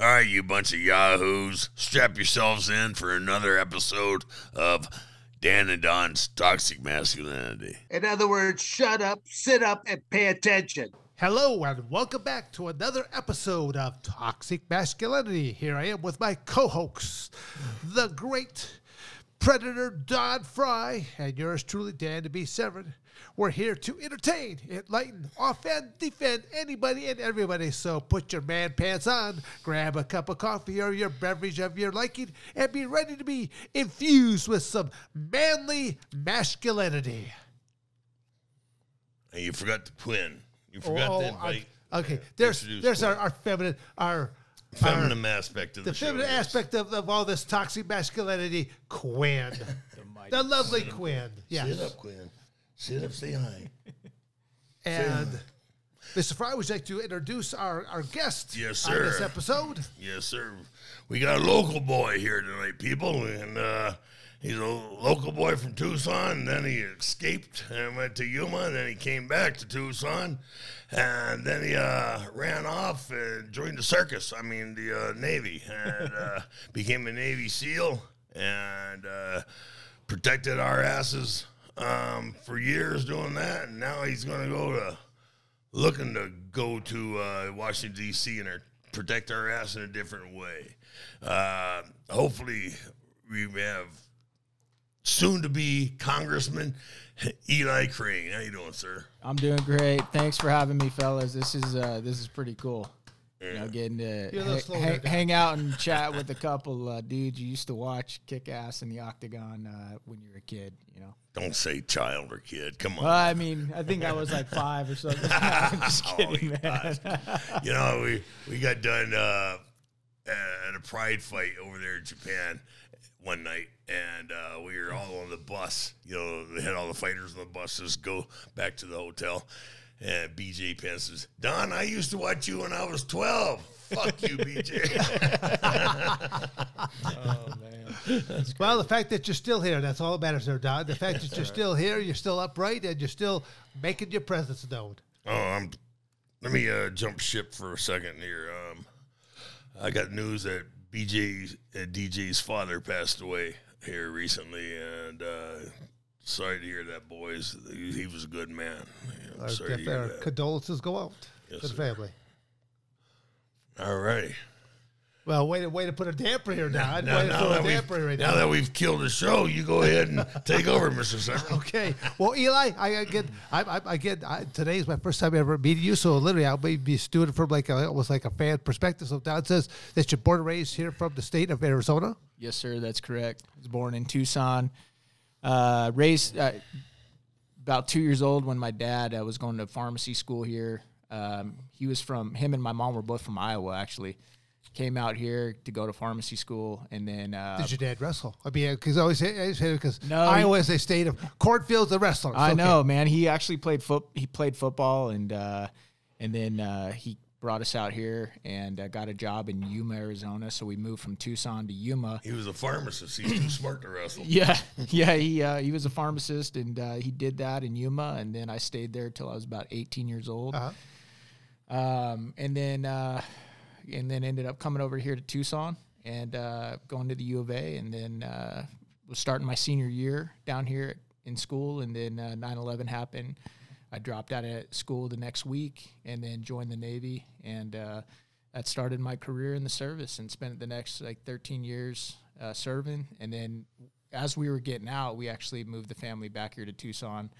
All right, you bunch of yahoos, strap yourselves in for another episode of Dan and Don's Toxic Masculinity. In other words, shut up, sit up, and pay attention. Hello and welcome back to another episode of Toxic Masculinity. Here I am with my co-hosts, the great Predator Don Frye and yours truly, Dan the Beast Severn. We're here to entertain, enlighten, offend, defend anybody and everybody. So put your man pants on, grab a cup of coffee or your beverage of your liking, and be ready to be infused with some manly masculinity. And you forgot the twin. You forgot Oh, to I- invite. okay, uh, there's introduce there's our, our feminine our feminine aspect of the, the show, feminine yes. aspect of, of all this toxic masculinity, Quinn. the lovely Quinn. Sit Yes. up, Quinn. Sit up, say hi. And Mr. Frye, would you like to introduce our, our guest Yes, on this episode? Yes, sir. We got a local boy here tonight, people, and uh, he's a local boy from Tucson. And then he escaped and went to Yuma. And then he came back to Tucson, and then he uh, ran off and joined the circus. I mean, the uh, Navy, and uh, became a Navy SEAL and uh, protected our asses um, for years doing that. And now he's going to go to looking to go to uh, Washington D.C. and protect our ass in a different way. Uh, hopefully, we have soon to be Congressman Eli Crane. How you doing, sir? I'm doing great. Thanks for having me, fellas. This is uh, this is pretty cool. You know, getting to You're a little ha- hang, there, Dan. hang out and chat with a couple uh, dudes you used to watch kick ass in the octagon uh, when you were a kid. You know. Don't say child or kid. Come on. Well, I mean, I think I was like five or something. I'm just Oh, kidding, you man. you know, we we got done uh, at a Pride fight over there in Japan one night, and uh, we were all on the bus. You know, they had all the fighters on the buses go back to the hotel. And BJ Penn says, Don, I used to watch you when I was 12. Fuck you, BJ. oh man. Well, the fact that you're still here, that's all that matters there, Don. The fact that you're still here, you're still upright, and you're still making your presence known. oh, I'm, let me uh, jump ship for a second here. Um, I got news that BJ and DJ's father passed away here recently, and uh, sorry to hear that, boys. He, he was a good man. I'm Our, sorry to def- hear our that. condolences go out Yes, to the sir. family. All right. Well, way to way to put a damper here, Don. Now, way to now a that damper we've, right now now. that we've killed the show, you go ahead and take over, Mr. Severn. Okay. Well, Eli, I get I, I again, I, today is my first time ever meeting you, so literally I'll be be stewing from like a, almost like a fan perspective. So Don says that you're born and raised here from the state of Arizona. Yes, sir. That's correct. I was born in Tucson. Uh, raised uh, about two years old when my dad uh, was going to pharmacy school here. Um, he was from him and my mom were both from Iowa. Actually, came out here to go to pharmacy school, and then uh, Did your dad wrestle? I mean, because I always say, I always say because No, Iowa is a state of cornfields and wrestlers. I Okay. know, man. He actually played foot. He played football, and uh, and then uh, he brought us out here and uh, got a job in Yuma, Arizona. So we moved from Tucson to Yuma. He was a pharmacist. He's too smart to wrestle. Yeah, yeah. He uh, he was a pharmacist, and uh, he did that in Yuma, and then I stayed there till I was about 18 years old. Uh-huh. Um, and then uh, and then ended up coming over here to Tucson and uh, going to the U of A, and then uh, was starting my senior year down here in school, and then uh, 9/11 happened. I dropped out of school the next week, and then joined the Navy, and uh, that started my career in the service, and spent the next like 13 years uh, serving, and then as we were getting out, we actually moved the family back here to Tucson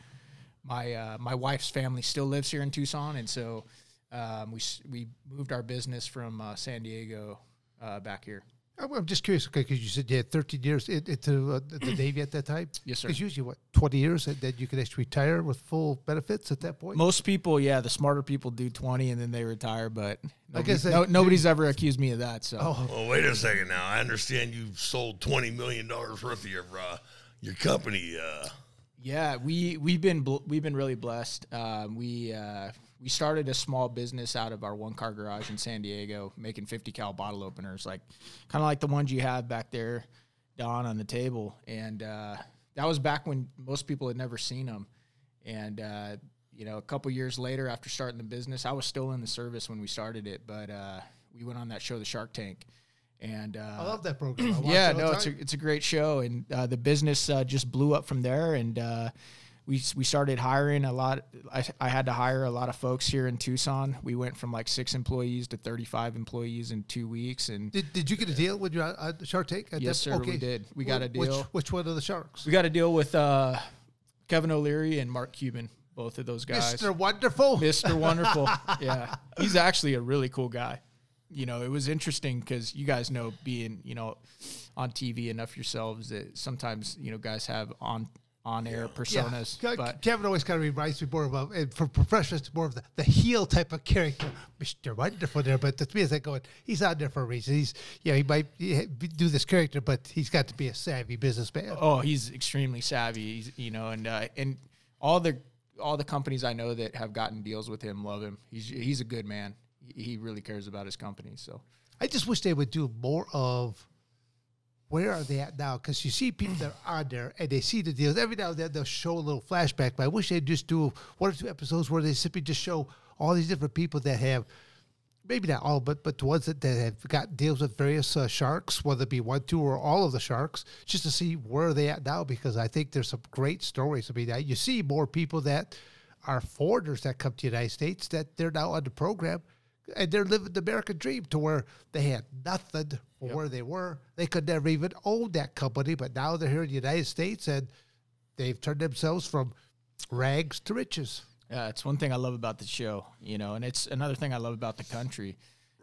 my uh, my wife's family still lives here in Tucson, and so um, we we moved our business from uh, San Diego uh, back here. I'm, I'm just curious, okay, because you said you had 13 years into uh, the Navy at that time. Yes, sir. Because usually, what, 20 years, and then you can actually retire with full benefits at that point. Most people, yeah, the smarter people do twenty and then they retire, but nobody, guess that- no, nobody's ever accused me of that. So Oh, Well, wait a second now. I understand you've sold twenty million dollars worth of your uh, your company. Uh, Yeah, we we've been bl- we've been really blessed. Um, we uh, we started a small business out of our one car garage in San Diego, making fifty cal bottle openers, like kind of like the ones you have back there, Don, on the table. And uh, that was back when most people had never seen them. And uh, you know, a couple years later, after starting the business, I was still in the service when we started it, but uh, we went on that show, the Shark Tank, and uh, I love that program. Yeah, no, it's a it's a great show, and uh, the business uh, just blew up from there, and uh, we we started hiring a lot. I, I had to hire a lot of folks here in Tucson. We went from like six employees to thirty five employees in two weeks, and Did, did you get a deal with your on Shark Tank? At Yes, that- sir, we did. We got a Which- deal. Which, one of the Sharks? we got a deal with uh, Kevin O'Leary and Mark Cuban, both of those guys. Mr. Wonderful. Mr. Wonderful. yeah. He's actually a really cool guy. You know, it was interesting because you guys know being, you know, on TV enough yourselves that sometimes, you know, guys have on on air personas. Yeah. But Kevin always kind of reminds me more of a, for professionals, it's more of the, the heel type of character, Mr. Wonderful there. But to me, it's like going, he's on there for a reason. He's, yeah, he might he- do this character, but he's got to be a savvy businessman. oh, he's extremely savvy, he's, you know, and uh, and all the all the companies I know that have gotten deals with him love him. He's he's a good man. He really cares about his company. So I just wish they would do more of where are they at now? Because you see people that are there and they see the deals. Every now and then they'll show a little flashback, but I wish they'd just do one or two episodes where they simply just show all these different people that have, maybe not all, but but the ones that, that have got deals with various uh, sharks, whether it be one, two, or all of the sharks, just to see where are they at now. Because I think there's some great stories. I mean, you see more people that are foreigners that come to the United States that they're now on the program and they're living the American dream to where they had nothing for where they were. They could never even own that company, but now they're here in the United States and they've turned themselves from rags to riches. Yeah, it's one thing I love about the show, you know, and it's another thing I love about the country.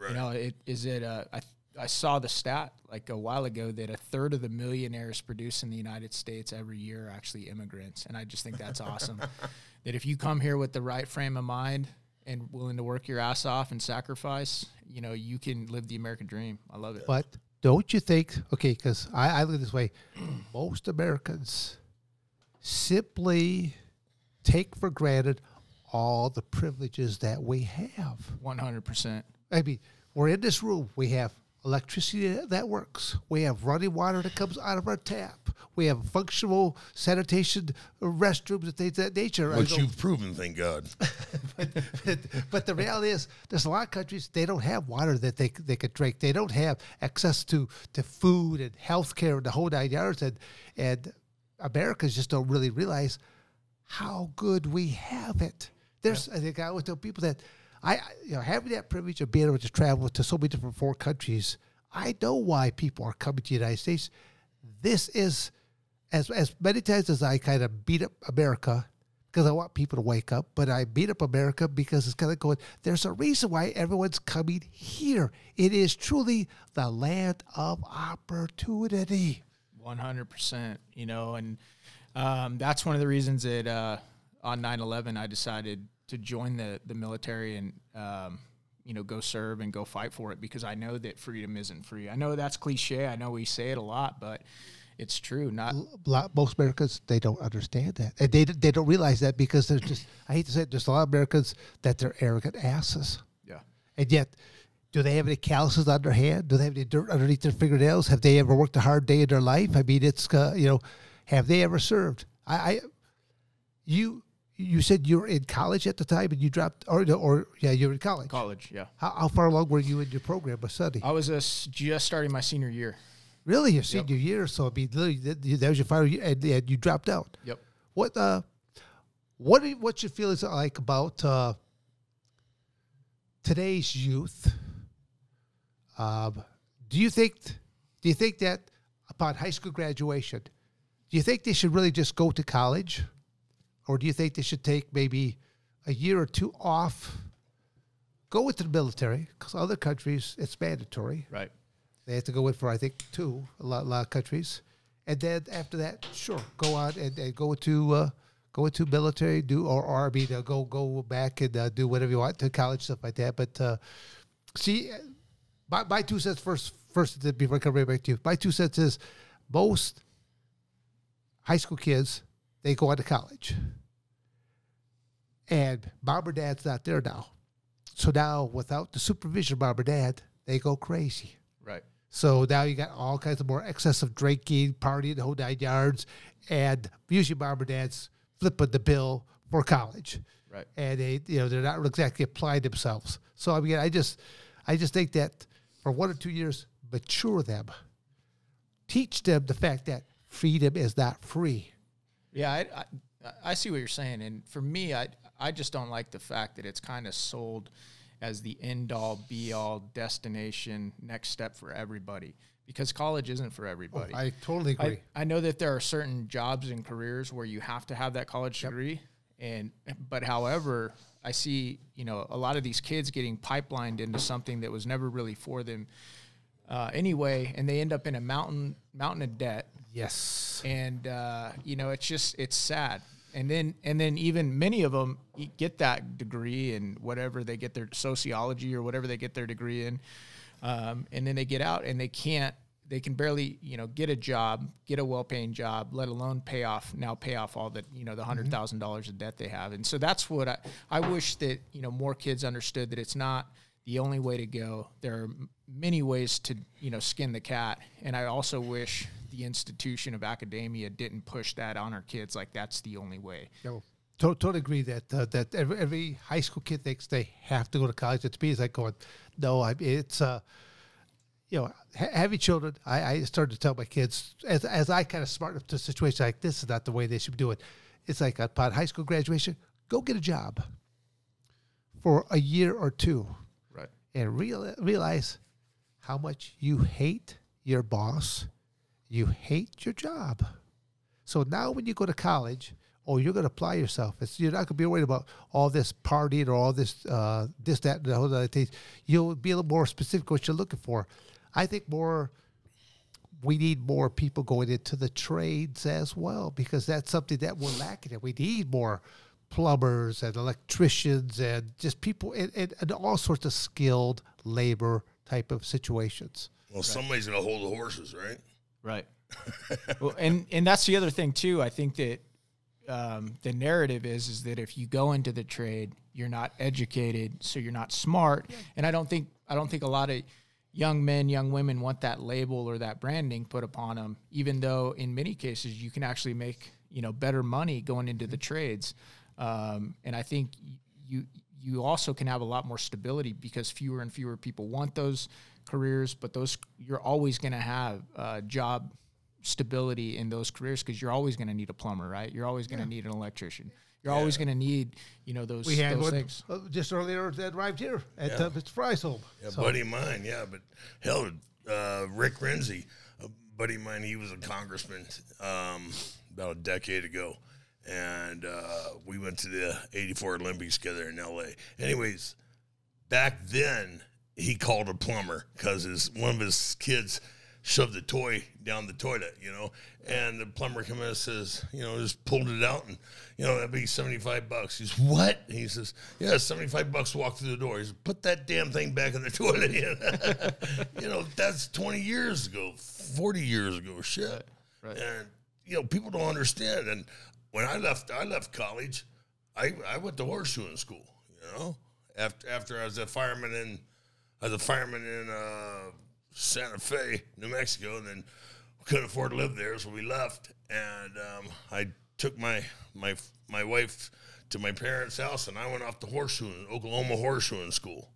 You know, it is it. Uh, I I saw the stat like a while ago that a third of the millionaires produced in the United States every year are actually immigrants, and I just think that's awesome. that if you come here with the right frame of mind and willing to work your ass off and sacrifice, you know, you can live the American dream. I love it. But don't you think, okay, because I, I look this way, most Americans simply take for granted all the privileges that we have. One hundred percent. I mean, we're in this room. We have electricity that works. We have running water that comes out of our tap. We have functional sanitation restrooms and things of that nature. Which you've proven, thank God. but, but the reality is, there's a lot of countries they don't have water that they they could drink. They don't have access to to food and health care and the whole nine yards. And and Americans just don't really realize how good we have it. There's I think I always tell people that I you know having that privilege of being able to travel to so many different foreign countries. I know why people are coming to the United States. This is as as many times as I kind of beat up America because I want people to wake up, but I beat up America because it's kind of going. There's a reason why everyone's coming here. It is truly the land of opportunity. One hundred percent. You know, and um, that's one of the reasons that uh, on 9-11 I decided to join the the military and um, you know go serve and go fight for it because I know that freedom isn't free. I know that's cliche. I know we say it a lot, but it's true. Not most Americans they don't understand that, and they they don't realize that because there's just I hate to say it, there's a lot of Americans that they're arrogant asses. yeah. And yet, do they have any calluses on their hand? Do they have any dirt underneath their fingernails? Have they ever worked a hard day in their life? I mean, it's uh, you know, have they ever served? I, I you you said you were in college at the time and you dropped, or or yeah, you were in college. College. Yeah. How, how far along were you in your program of study? I was uh, just starting my senior year. really, your senior year? So I mean, that, that was your final year, and, and you dropped out. Yep. What uh, what you- what's your feelings like about uh, today's youth? Um, do you think do you think that upon high school graduation, do you think they should really just go to college, or do you think they should take maybe a year or two off, go into the military? Because other countries it's mandatory. Right. They have to go in for I think two a lot, a lot of countries, and then after that, sure, go on and, and go into uh, go into military, do or, mean, uh, go go back and uh, do whatever you want to college stuff like that. But uh, see, my, my two cents first first before I come right back to you. My two cents is most high school kids they go on to college, and mom or dad's not there now, so now without the supervision of mom or dad, they go crazy. Right. So now you got all kinds of more excessive drinking, partying, the whole nine yards, and usually mom or dad's flipping the bill for college, Right. and they, you know, they're not exactly applying themselves. So I mean, I just, I just think that for one or two years, mature them, teach them the fact that freedom is not free. Yeah, I, I I see what you're saying, and for me, I I just don't like the fact that it's kind of sold as the end all be all destination next step for everybody because college isn't for everybody. Oh, I totally agree. I, I know that there are certain jobs and careers where you have to have that college degree, and but however, I see you know a lot of these kids getting pipelined into something that was never really for them uh, anyway, and they end up in a mountain mountain of debt yes. and uh, you know it's just it's sad. And then and then even many of them get that degree and whatever they get their sociology or whatever they get their degree in um, and then they get out and they can't they can barely you know get a job get a well-paying job let alone pay off now pay off all the you know the hundred thousand dollars of debt they have. And so that's what I, I wish that you know more kids understood that it's not the only way to go. There are many ways to you know skin the cat and i also wish the institution of academia didn't push that on our kids like that's the only way No, to- totally agree that uh, that every, every high school kid thinks they have to go to college. It's me, it's like going, no, I, it's uh, you know, ha- having children. I, I started to tell my kids as as I kind of smart up to a situation like this is not the way they should do it. It's like upon high school graduation, go get a job for a year or two right and real, realize how much you hate your boss, you hate your job. So now when you go to college, or you're going to apply yourself, it's, you're not going to be worried about all this partying or all this, uh, this, that, and the whole other things. You'll be a little more specific what you're looking for. I think more. We need more people going into the trades as well because that's something that we're lacking. And we need more plumbers and electricians and just people and, and, and all sorts of skilled labor type of situations. Well, somebody's gonna hold the horses, right? Right. well, and and that's the other thing too. I think that um, the narrative is is that if you go into the trade, you're not educated, so you're not smart. And I don't think I don't think a lot of young men, young women want that label or that branding put upon them. Even though in many cases you can actually make you know better money going into the trades. Um, and I think you you also can have a lot more stability because fewer and fewer people want those careers, but those you're always going to have uh, job stability in those careers because you're always going to need a plumber, right? You're always going to need an electrician. You're always going to need, you know, those, We had those one things. uh, just earlier that arrived here at Yeah. uh, Mr. Frye's home. Yeah, So- buddy of mine. Yeah, but hell, uh, Rick Renzi, a buddy of mine, he was a congressman um, about a decade ago, and uh, we went to the '84 Olympics together in L.A. Anyways, back then he called a plumber because his one of his kids shoved a toy down the toilet, you know, and the plumber comes in and says, you know, just pulled it out and, you know, that'd be 75 bucks. He's, what? He says, yeah, 75 bucks walk through the door. He says, put that damn thing back in the toilet. you know, that's 20 years ago, 40 years ago, shit. right. And, you know, people don't understand. And when I left, I left college, I, I went to horseshoeing school, you know, after, after I was a fireman in, I was a fireman in, uh, Santa Fe, New Mexico, and then couldn't afford to live there, so we left. And um, I took my my my wife to my parents' house, and I went off to horseshoeing, Oklahoma horseshoeing school,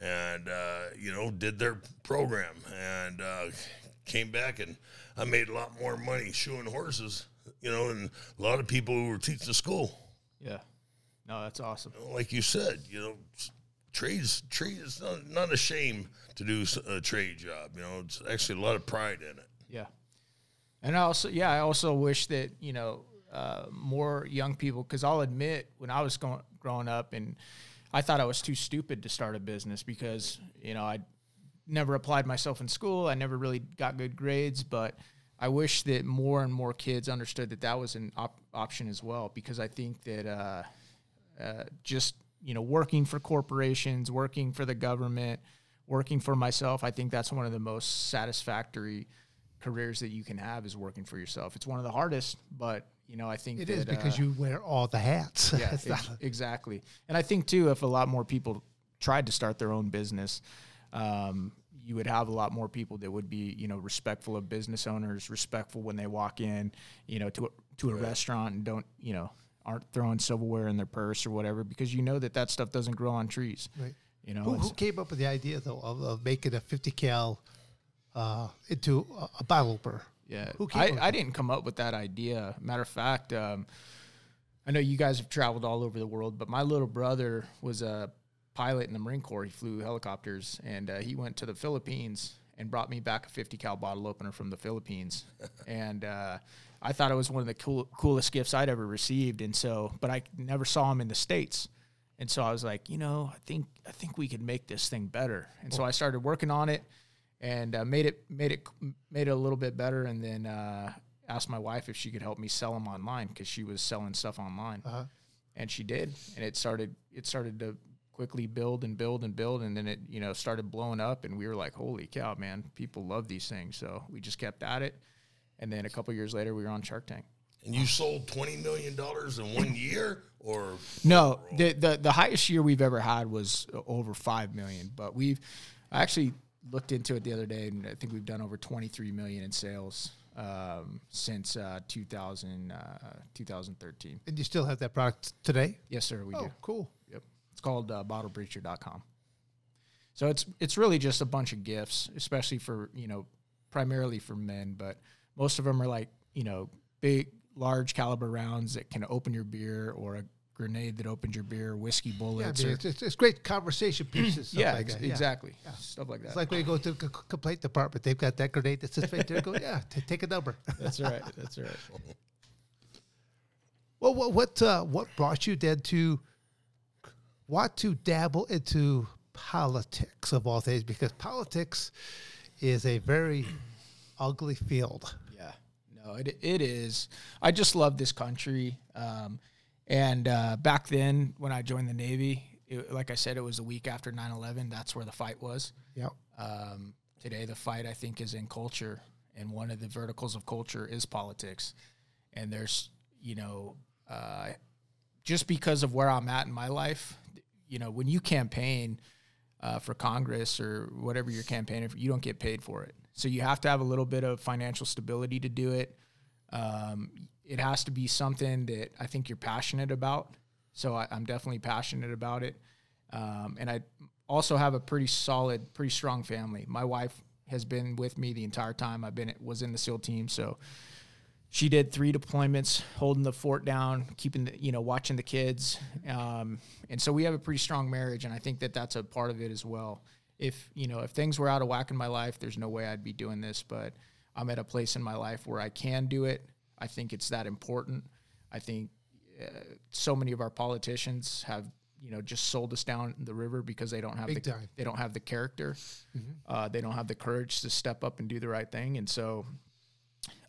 and uh, you know did their program, and uh, came back, and I made a lot more money shoeing horses, you know, and a lot of people who were teaching school. Yeah. No, that's awesome. Like you said, you know, trades trade is not, not a shame to do a trade job. You know, it's actually a lot of pride in it. Yeah. And I also, yeah, I also wish that, you know, uh, more young people, because I'll admit when I was going, growing up and I thought I was too stupid to start a business because, you know, I never applied myself in school. I never really got good grades, but I wish that more and more kids understood that that was an op- option as well, because I think that uh, uh, just you know working for corporations, working for the government, working for myself, I think that's one of the most satisfactory careers that you can have is working for yourself. It's one of the hardest, but you know I think It that, is because uh, you wear all the hats. yeah, ex- exactly. And I think too, if a lot more people tried to start their own business, um, you would have a lot more people that would be, you know, respectful of business owners, respectful when they walk in, you know, to a, to a restaurant and don't, you know, aren't throwing silverware in their purse or whatever, because you know that that stuff doesn't grow on trees. Right. You know, Who, who came up with the idea though of, of making a 50 cal uh, into a, a bottle opener? Yeah, Who came I, I didn't come up with that idea. Matter of fact, um, I know you guys have traveled all over the world, but my little brother was a pilot in the Marine Corps. He flew helicopters, and uh, he went to the Philippines and brought me back a 50 cal bottle opener from the Philippines. and uh, I thought it was one of the cool, coolest gifts I'd ever received. And so, but I never saw him in the states. And so I was like, you know, I think I think we could make this thing better. And so I started working on it and uh, made it made it made it a little bit better. And then uh, asked my wife if she could help me sell them online because she was selling stuff online, Uh-huh. and she did. And it started it started to quickly build and build and build, and then it you know started blowing up. And we were like, holy cow, man, people love these things. So we just kept at it. And then a couple years later, we were on Shark Tank. And you sold twenty million dollars in one year, or No, the, the the highest year we've ever had was over five million. But we've I actually looked into it the other day, and I think we've done over twenty three million in sales um, since uh, 2000, uh, 2013. And you still have that product today? Yes, sir, we oh, do. cool. Yep, it's called uh, BottleBreacher.com. So it's it's really just a bunch of gifts, especially for you know primarily for men, but most of them are like you know big, large caliber rounds that can open your beer, or a grenade that opens your beer, whiskey Yeah, I bullets, mean, or it's, it's, great conversation pieces. Yeah, like ex- that. yeah. exactly, stuff like that. It's like when you go to the c- complaint department, they've got that grenade that sits right there. Go, yeah, t- take a number. that's right. That's right. Well, what what uh, what brought you then to want to dabble into politics of all things? Because politics is a very ugly field. Yeah, no, it it is. I just love this country. Um, and uh, back then, when I joined the Navy, it, like I said, it was a week after 9-11. That's where the fight was. Yeah, Um, today, the fight I think is in culture, and one of the verticals of culture is politics. And there's, you know, uh, just because of where I'm at in my life, you know, when you campaign uh, for Congress or whatever you're campaigning for, you don't get paid for it. So you have to have a little bit of financial stability to do it. Um, it has to be something that I think you're passionate about. So I, I'm definitely passionate about it. Um, and I also have a pretty solid, pretty strong family. My wife has been with me the entire time I've been was in the SEAL team. So she did three deployments, holding the fort down, keeping the, you know, watching the kids. Um, and so we have a pretty strong marriage. And I think that that's a part of it as well. If, you know, if things were out of whack in my life, there's no way I'd be doing this, but I'm at a place in my life where I can do it. I think it's that important. I think uh, so many of our politicians have, you know, just sold us down the river because they don't have Big the time. they don't have the character, uh, they don't have the courage to step up and do the right thing. And so,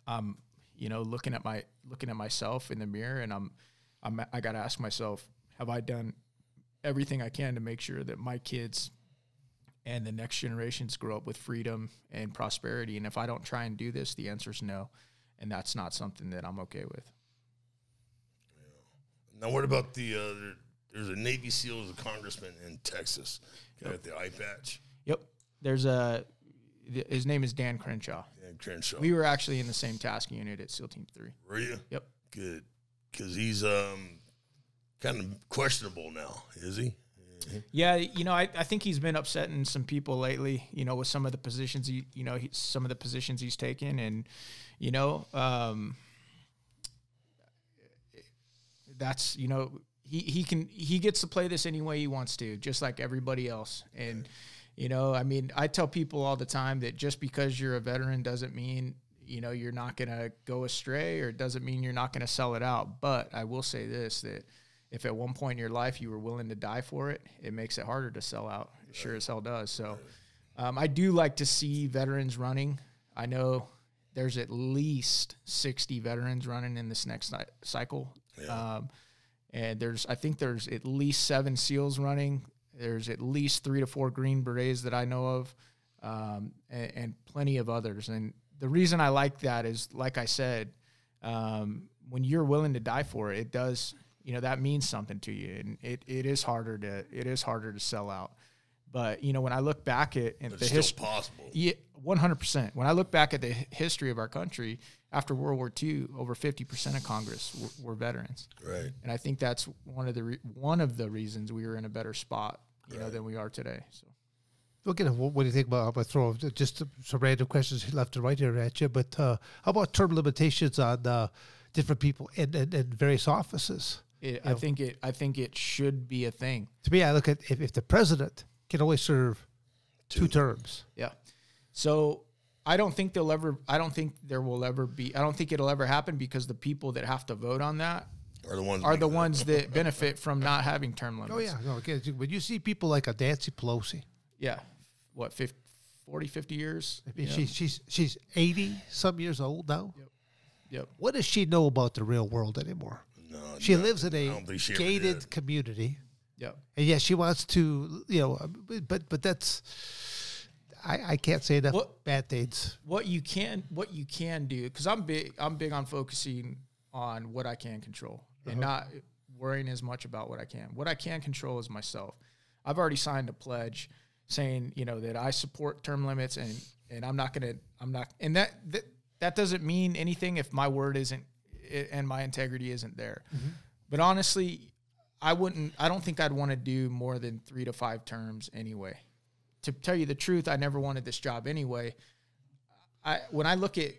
um, you know, looking at my looking at myself in the mirror, and I'm, I'm I got to ask myself, have I done everything I can to make sure that my kids and the next generations grow up with freedom and prosperity? And if I don't try and do this, the answer is no, and that's not something that I'm okay with. now what about the? Uh, there- there's a Navy SEAL as a congressman in Texas. got with the eye patch. Yep. There's a th- his name is Dan Crenshaw. Dan Crenshaw. We were actually in the same task unit at SEAL Team Three. Were you? Yep. Good. Because he's um kind of questionable now, is he? Yeah, you know, I, I think he's been upsetting some people lately. You know, with some of the positions he, you know, he, some of the positions he's taken, and you know, um, that's you know, he he can he gets to play this any way he wants to, just like everybody else. And you know, I mean, I tell people all the time that just because you're a veteran doesn't mean you know you're not going to go astray, or it doesn't mean you're not going to sell it out. But I will say this that if at one point in your life you were willing to die for it, it makes it harder to sell out. It sure as hell does. So um, I do like to see veterans running. I know there's at least 60 veterans running in this next cycle. Um, and there's, I think there's at least seven SEALs running. There's at least three to four Green Berets that I know of, um, and, and plenty of others. And the reason I like that is, like I said, um, when you're willing to die for it, it does, you know, that means something to you, and it, it is harder to it is harder to sell out. But you know, when I look back at, the history, possible. yeah, one hundred percent. When I look back at the history of our country after World War II, over fifty percent of Congress were, were veterans, Right. and I think that's one of the re- one of the reasons we were in a better spot you know, than we are today. So. Again, what, what do you think about? I'm gonna throw just some random questions left and right here at you. But uh, how about term limitations on uh, different people in, in, in various offices? It, I think it. I think it should be a thing. To me, I look at if, if the president can only serve two, terms. Yeah. So I don't think they'll ever. I don't think there will ever be. I don't think it'll ever happen because the people that have to vote on that Are the ones are the ones that benefit from not having term oh, limits. Oh yeah, no. Again, when you see people like a Nancy Pelosi, Yeah. What 50, 40, 50 years? I mean, Yeah. she's she's she's eighty some years old now. Yep. What does she know about the real world anymore? No, She no, lives in I a don't think she ever gated community. Yep. And yeah, she wants to, you know, but but that's I, I can't say enough What- bad things. what you can what you can do because i'm big i'm big on focusing on what i can control and uh-huh. not worrying as much about what i can. What i can control is myself. I've already signed a pledge saying you know that i support term limits and and i'm not gonna i'm not and that that, that doesn't mean anything if my word isn't and my integrity isn't there. Mm-hmm. But honestly i wouldn't i don't think i'd want to do more than three to five terms anyway. To tell you the truth i never wanted this job anyway. I when I look at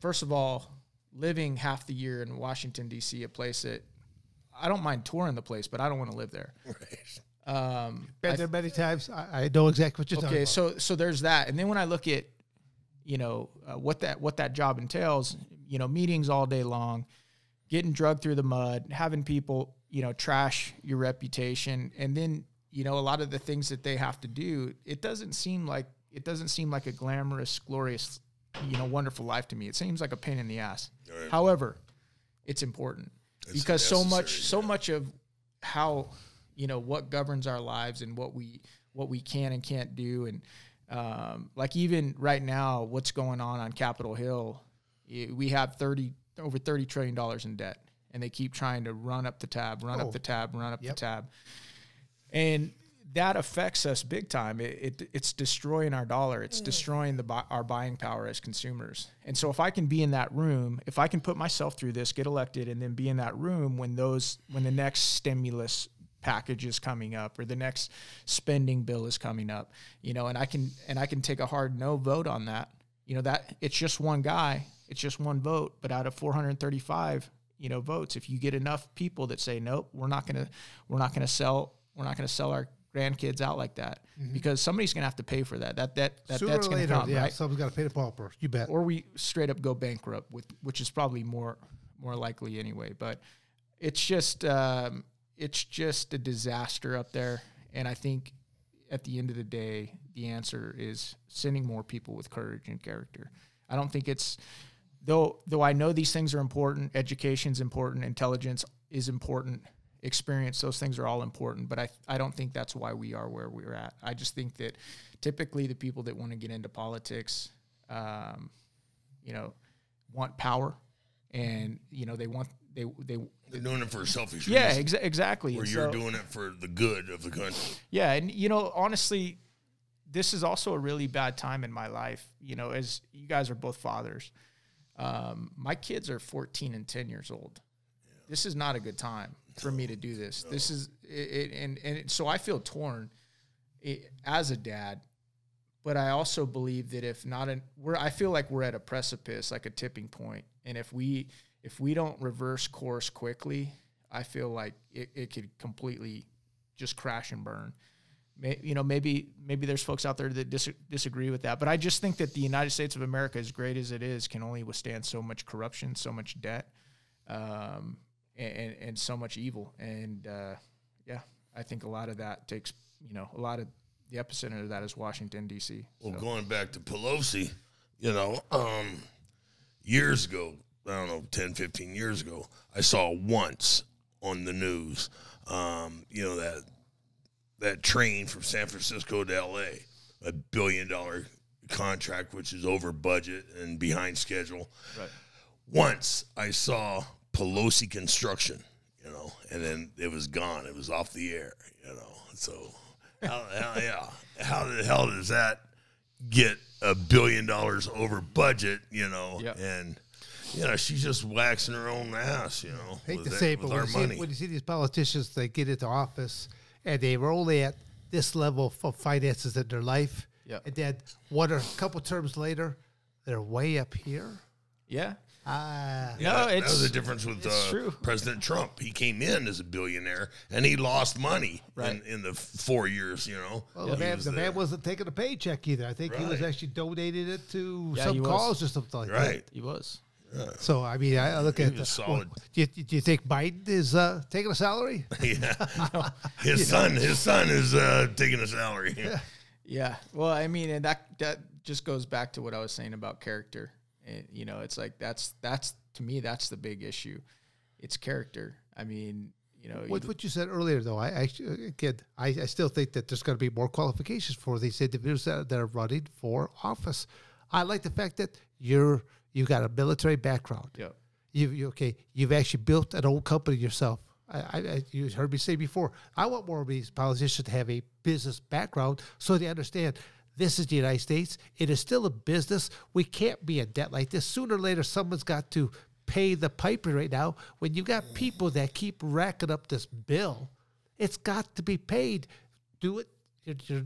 first of all living half the year in Washington D.C., a place that I don't mind touring the place, but I don't want to live there. Right. Um, Been there many times. I, I know exactly what you're talking okay, about. so so there's that, and then when I look at you know uh, what that what that job entails, you know meetings all day long, getting drugged through the mud, having people you know trash your reputation, and then you know a lot of the things that they have to do, it doesn't seem like it doesn't seem like a glamorous, glorious, you know, wonderful life to me. It seems like a pain in the ass. Right. However, it's important It's because so much necessary, so much of how you know what governs our lives and what we what we can and can't do and um, like even right now what's going on on capitol hill i- we have 30 over 30 trillion dollars in debt and they keep trying to run up the tab run Oh. up the tab run up Yep. the tab and that affects us big time. It, it it's destroying our dollar. It's mm. destroying the our buying power as consumers. And so if I can be in that room, if I can put myself through this, get elected, and then be in that room when those when the next stimulus package is coming up or the next spending bill is coming up, you know, and I can and I can take a hard no vote on that. You know that it's just one guy, it's just one vote, but out of 435, you know, votes, if you get enough people that say nope, we're not going to we're not going to sell we're not going to sell our grandkids out like that because somebody's going to have to pay for that. That that, that Sooner that's going to come, yeah, right? someone's got to pay the pauper. You bet. or we straight up go bankrupt with which is probably more more likely anyway but it's just um, it's just a disaster up there and i think at the end of the day the answer is sending more people with courage and character i don't think it's though though i know these things are important education's important intelligence is important experience those things are all important but i i don't think that's why we are where we're at i just think that typically the people that want to get into politics um, you know, want power, and you know they want they they. They're doing it for a selfish Yeah, reasons. exa- exactly. or you're so- doing it for the good of the country. yeah, and you know, honestly, this is also a really bad time in my life. You know, as you guys are both fathers, um, my kids are 14 and 10 years old. This is not a good time for me to do this. This is it, and and so I feel torn it, as a dad, but I also believe that if not an we're I feel like we're at a precipice, like a tipping point, and if we if we don't reverse course quickly, I feel like it, it could completely just crash and burn. May, you know, maybe maybe there's folks out there that dis- disagree with that, but I just think that the United States of America, as great as it is, can only withstand so much corruption, so much debt, um, and, and so much evil. And uh, yeah, I think a lot of that takes, you know, a lot of the epicenter of that is Washington D.C. Well, So- going back to Pelosi, you know, um, years ago, I don't know, 10, 15 years ago, I saw once on the news, um, you know, that that train from San Francisco to L.A., a billion dollar contract, which is over budget and behind schedule. Right. Once I saw Pelosi construction, you know, and then it was gone. It was off the air, you know. So, how, how, yeah, how the hell does that get a billion dollars over budget, you know? Yep. And you know, she's just waxing her own ass, you know. hate with to that- say it, but when our you, see, when you see these politicians, they get into office and they were only at this level of finances in their life, Yep. and then what or a couple terms later, they're way up here. Yeah. Ah, No, that it's was the difference with uh, true. President Trump. He came in as a billionaire and he lost money Right. in, in the four years. You know, well, the man, was the man wasn't taking a paycheck either. I think he was actually donating it to Yeah, some cause or something like that. right. he was. So I mean, I I look at was the, solid. well, do, you, do you think Biden is uh, taking a salary? Yeah, his son, his son is uh, taking a salary. Yeah. Well, I mean, and that that just goes back to what I was saying about character. And, you know, it's like that's that's to me that's the big issue. It's character. I mean, you know, What, you- what you said earlier, though, I actually, again, I, I still think that there's going to be more qualifications for these individuals that, that are running for office. I like the fact that you're you got a military background. yeah. You, you okay? You've actually built an old company yourself. I, I you heard me say before. I want more of these politicians to have a business background so they understand this is the United States. It is still a business. We can't be in debt like this. Sooner or later, someone's got to pay the piper. Right now, when you got people that keep racking up this bill, it's got to be paid. Do it.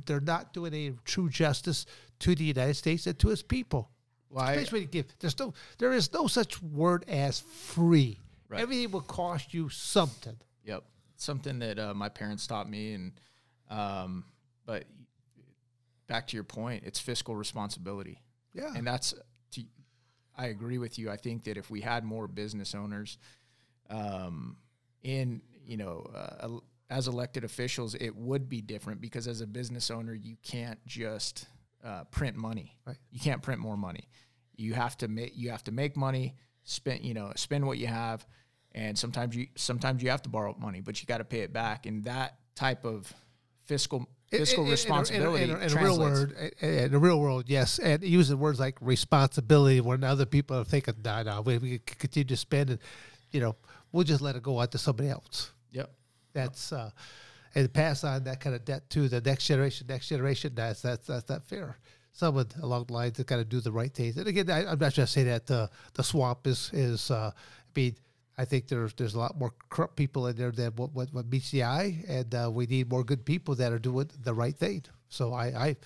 They're not doing any true justice to the United States and to its people. Well, I- Especially give. There's no. There is no such word as free. Right. Everything will cost you something. Yep. Something that uh, my parents taught me, and um, but back to your point, it's fiscal responsibility. Yeah. and that's to, I agree with you. I think that if we had more business owners, um, in you know, uh, as elected officials, it would be different because as a business owner, you can't just uh, print money. Right. You can't print more money. You have to make you have to make money, spend you know spend what you have, and sometimes you sometimes you have to borrow money, but you got to pay it back. And that type of fiscal fiscal In- responsibility in, a, in, in a real translates. word, in- in the real world, yes, and using words like responsibility when other people are thinking, "Nah, nah, we, we can continue to spend, and you know, we'll just let it go on to somebody else." Yep. That's uh, and pass on that kind of debt to the next generation. Next generation. That's that's that's not fair. Someone along the lines that got to do the right things. And again, I, I'm not just saying that the the swamp is is. Uh, I mean, I think there's there's a lot more corrupt people in there than what what, what meets the eye, and uh, we need more good people that are doing the right thing. So I I,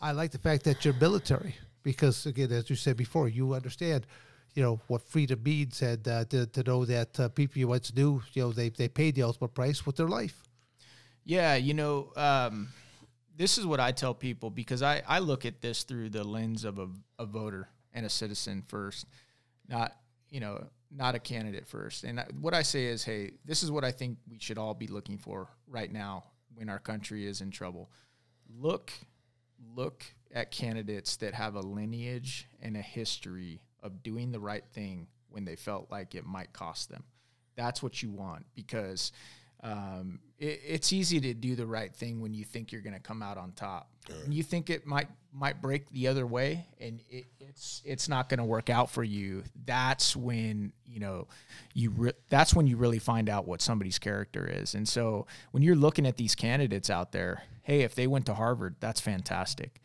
I like the fact that you're military because again, as you said before, you understand you know what freedom means, and uh, to, to know that uh, people you once knew, you know, they they paid the ultimate price with their life. Yeah, you know, um, this is what I tell people because I, I look at this through the lens of a, a voter and a citizen first, not you know not a candidate first. And what I say is, hey, this is what I think we should all be looking for right now when our country is in trouble. Look, look at candidates that have a lineage and a history of doing the right thing when they felt like it might cost them. That's what you want because um, it, it's easy to do the right thing when you think you're going to come out on top. When you think it might might break the other way, and it, it's it's not going to work out for you. That's when you know you. Re- that's when you really find out what somebody's character is. And so when you're looking at these candidates out there, hey, if they went to Harvard, that's fantastic.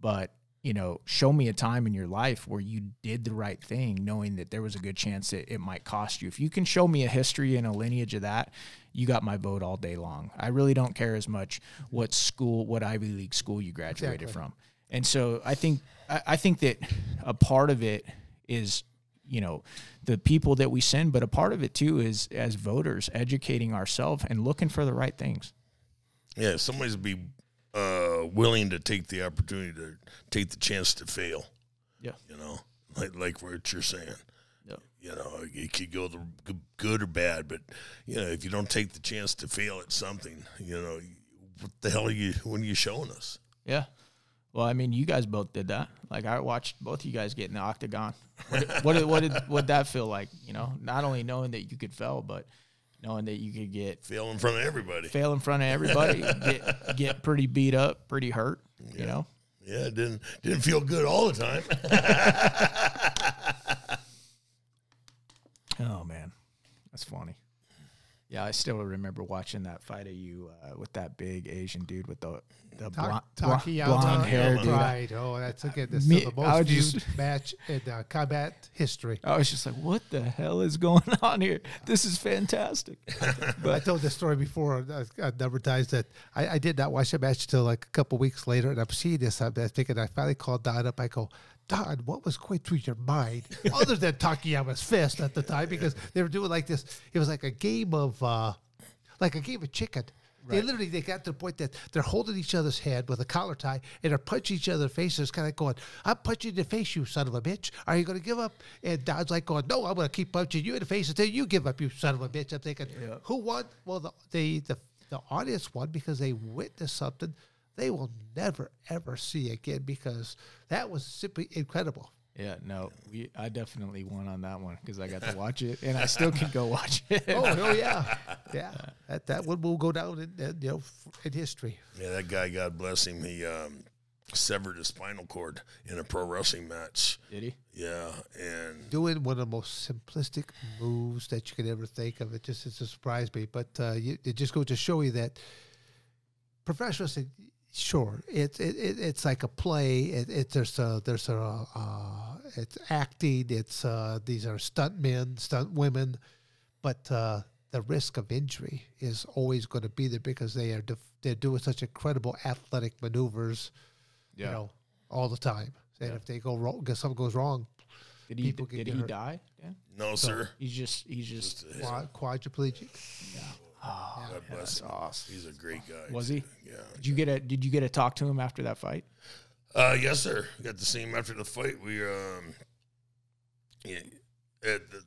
But you know, show me a time in your life where you did the right thing, knowing that there was a good chance that it might cost you. If you can show me a history and a lineage of that, you got my vote all day long. I really don't care as much what school, what Ivy League school you graduated Exactly. from. And so I think I, I think that a part of it is you know the people that we send, but a part of it too is as voters educating ourselves and looking for the right things. Yeah, somebody's be uh, willing to take the opportunity to take the chance to fail. Yeah. You know, like like what you're saying. Yeah. You know, it could go the good or bad, but you know, if you don't take the chance to fail at something, you know, what the hell are you when you showing us? Yeah. Well, I mean, you guys both did that. Like I watched both you guys get in the octagon. What did, what did, what did what that feel like? You know, not only knowing that you could fail, but knowing that you could get Fail in front of everybody. fail in front of everybody, get get pretty beat up, pretty hurt. You know. Yeah, it didn't didn't feel good all the time. Oh man, that's funny. Yeah, I still remember watching that fight of you uh, with that big Asian dude with the the Ta- blonde, blonde, blonde hair, dude. Right. Oh, that's again this Me- is the most just- match in uh, combat history. I was just like, "What the hell is going on here? This is fantastic." but I told this story before a number of times that I, I did not watch the match until like a couple weeks later, and I'm seeing this. I'm thinking I finally called Don up. I go, Don, what was going through your mind other than Takayama's fist at the time? Because they were doing like this. It was like a game of, uh, like a game of chicken. They literally they got to the point that they're holding each other's head with a collar tie and they're punching each other in the face. It's kind of going, "I'm punching you in the face, you son of a bitch. Are you going to give up?" And Don's like going, "No, I'm going to keep punching you in the face until you give up, you son of a bitch." I'm thinking, who won? Well, the, the the the audience won because they witnessed something they will never ever see again because that was simply incredible. Yeah, no, we I definitely won on that one because I got to watch it, and I still can go watch it. Oh, oh yeah, yeah. That that one will go down in, in you know in history. Yeah, that guy, God bless him, he um, severed his spinal cord in a pro wrestling match. Did he? Yeah, and doing one of the most simplistic moves that you could ever think of. It just it's a surprise me, but uh, you, it just goes to show you that professional wrestling, sure, it's it, it, it's like a play. It, it there's a there's a uh, it's acting. It's uh, these are stunt men, stunt women, but uh, the risk of injury is always going to be there because they are def- they're doing such incredible athletic maneuvers, you know, all the time. And if they go wrong, if something goes wrong, Did he? People can Did get he hurt. die? Yeah. no, sir. He's just. He's just. Quad, quadriplegic. God bless him. awesome. He's a great guy. Was he? Yeah. Did you get a? Did you get to talk to him after that fight? Uh, yes, sir. Got to see him after the fight. We um, yeah, at the,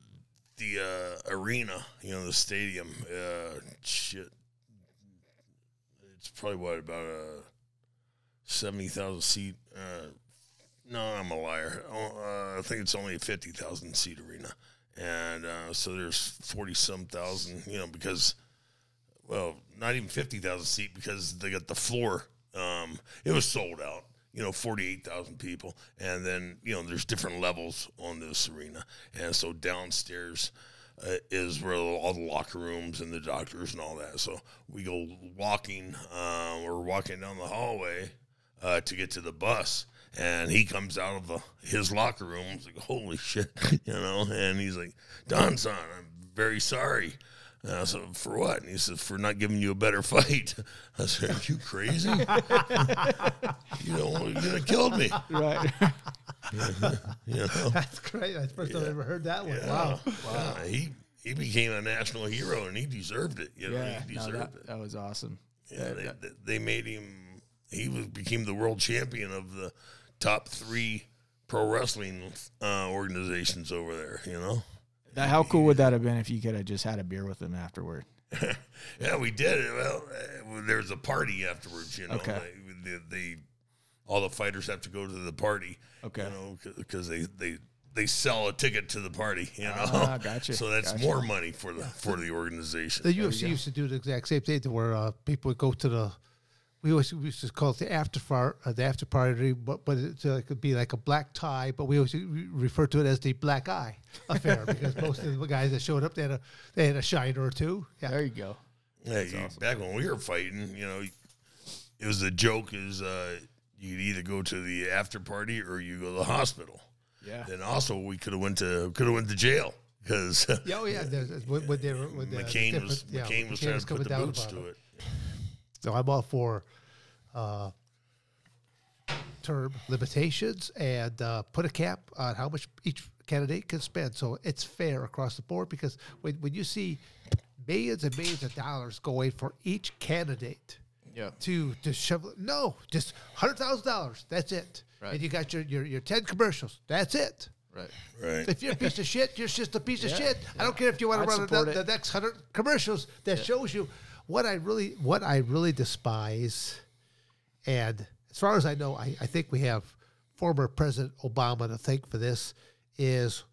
the uh, arena, you know, the stadium. Uh, shit, it's probably what about a seventy thousand seat. Uh, no, I'm a liar. Oh, Uh, I think it's only a fifty thousand seat arena, and uh, so there's forty some thousand. You know, because well, not even fifty thousand seat because they got the floor. Um, it was sold out. You know, forty eight thousand people, and then you know there's different levels on this arena, and so downstairs uh, is where all the locker rooms and the doctors and all that. So we go walking. Uh, we're walking down the hallway uh, to get to the bus. And he comes out of the, his locker room. He's like, "Holy shit!" You know. And he's like, "Don, son, I'm very sorry." And I said, "For what?" And he says, "For not giving you a better fight." I said, "Are you crazy? you know, you could have killed me." Right. You know. That's great. That's the first time I ever heard that one. Wow. Wow. He he became a national hero, and he deserved it. You know, yeah. he No, deserved that, it. that was awesome. Yeah, they, they- they made him. He was became the world champion of the top three pro wrestling uh, organizations over there. You know. That, how cool would that have been if you could have just had a beer with him afterward? Yeah, we did. Well, uh, there was a party afterwards. You know, Okay. they, they, they all the fighters have to go to the party. Okay. you know, because they they they sell a ticket to the party. You know, Ah, gotcha, So that's gotcha. more money for the for the organization. The UFC used to do the exact same thing to where uh, people would go to the. We always we used to call it the after far, uh, the after party, but but it, uh, it could be like a black tie, but we always re- refer to it as the black eye affair because most of the guys that showed up they had a they had a shiner or two. Yeah, There you go. Yeah, you, back when we were fighting, you know, it was the joke is uh, you'd either go to the after party or you go to the hospital. Yeah. Then also we could have went to could have went to jail because yeah, oh yeah. there's- When, when they were when the McCain was different- yeah, McCain was McCain trying to put the boots to it. So I'm all for uh, term limitations and uh, put a cap on how much each candidate can spend. So it's fair across the board because when, when you see millions and millions of dollars going for each candidate Yeah. to to shovel, no, just hundred thousand dollars. That's it. Right. And you got your, your your ten commercials. That's it. Right. Right. If you're a piece of shit, you're just a piece of Yeah, shit. I don't care if you want I'd to run the, the next hundred commercials that shows you what I really what I really despise. And as far as I know, I, I think we have former President Obama to thank for this. Is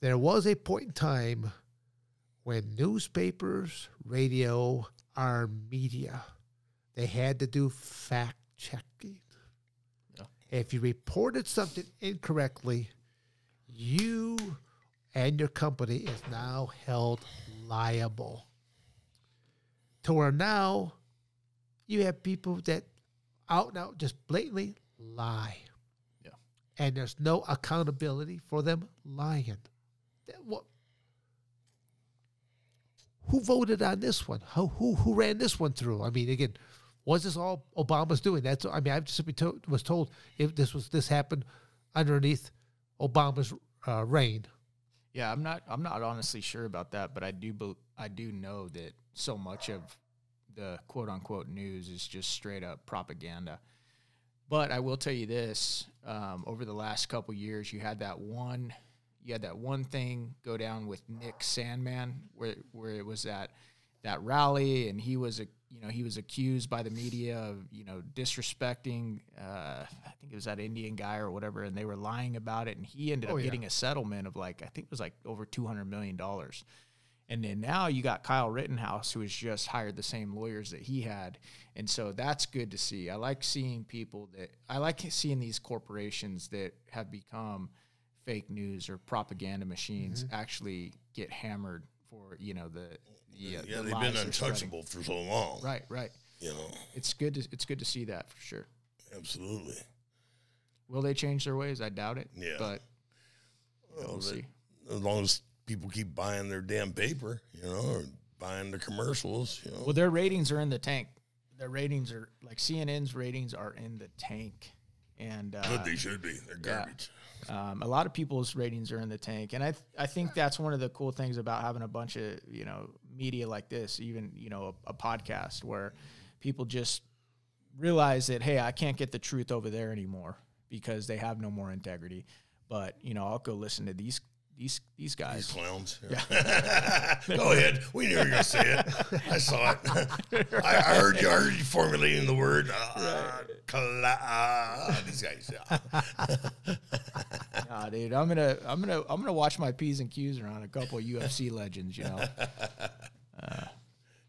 there was a point in time when newspapers, radio, our media, they had to do fact checking. If you reported something incorrectly, you and your company is now held liable. To where now you have people that out and out just blatantly lie. Yeah. And there's no accountability for them lying. That- What? Who voted on this one? Who who who ran this one through? I mean, again, was this all Obama's doing? That's I mean, I just simply to, was told if this was this happened underneath Obama's uh, reign. Yeah, I'm not. I'm not honestly sure about that, but I do. I do know that so much of the quote unquote news is just straight up propaganda. But I will tell you this: um, over the last couple years, you had that one. You had that one thing go down with Nick Sandmann, where where it was that that rally, and he was a you know he was accused by the media of you know disrespecting. Uh, I think it was that Indian guy or whatever, and they were lying about it, and he ended Oh, up yeah. getting a settlement of like I think it was like over two hundred million dollars. And then now you got Kyle Rittenhouse, who has just hired the same lawyers that he had, and so that's good to see. I like seeing people that I like seeing these corporations that have become fake news or propaganda machines Mm-hmm. actually get hammered for you know the, Yeah, uh, the they've been lies they're spreading. untouchable for so long. Right, right. You know, It's good to it's good to see that for sure. absolutely. Will they change their ways? I doubt it. Yeah. but Well, we'll they- see. as long as people keep buying their damn paper, you know, or buying the commercials, you know. Well, their ratings are in the tank. Their ratings are like CNN's ratings are in the tank, and uh, Good they should be. They're yeah. garbage. Um, a lot of people's ratings are in the tank, and I th- I think that's one of the cool things about having a bunch of you know media like this, even you know a, a podcast where people just realize that hey, I can't get the truth over there anymore because they have no more integrity. But you know, I'll go listen to these these these These guys. clowns. Go ahead. We knew you were going to say it. I saw it. I, I heard you. I heard you formulating the word. Uh, cla- uh, these guys. Yeah. Nah, dude, I'm gonna I'm gonna I'm gonna watch my p's and q's around a couple of UFC legends. You know,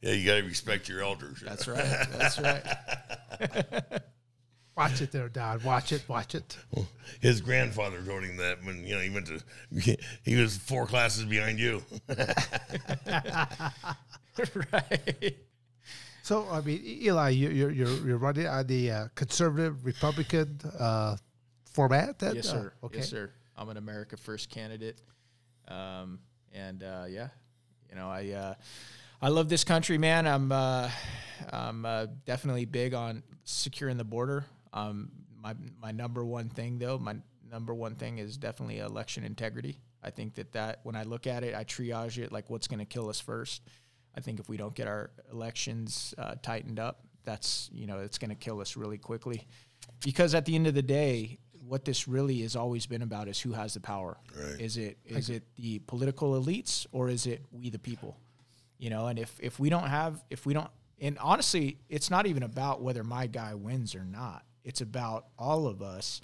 Yeah, you got to respect your elders. that's right. That's right. Watch it there, Don. Watch it. Watch it. His grandfather told him that when you know he went to, he was four classes behind you. right. So I mean, Eli, you- you're you're you're running on the uh, conservative Republican uh, format. That, Yes, uh, sir. okay. Yes, sir. I'm an America First candidate, um, and uh, yeah, you know, I uh, I love this country, man. I'm uh, I'm uh, definitely big on securing the border. Um, my my number one thing, though, my number one thing is definitely election integrity. I think that that when I look at it, I triage it like what's going to kill us first. I think if we don't get our elections uh, tightened up, that's you know it's going to kill us really quickly. Because at the end of the day, what this really has always been about is who has the power. Right. Is it is it the political elites or is it we the people? You know, and if if we don't have if we don't and honestly, it's not even about whether my guy wins or not. It's about all of us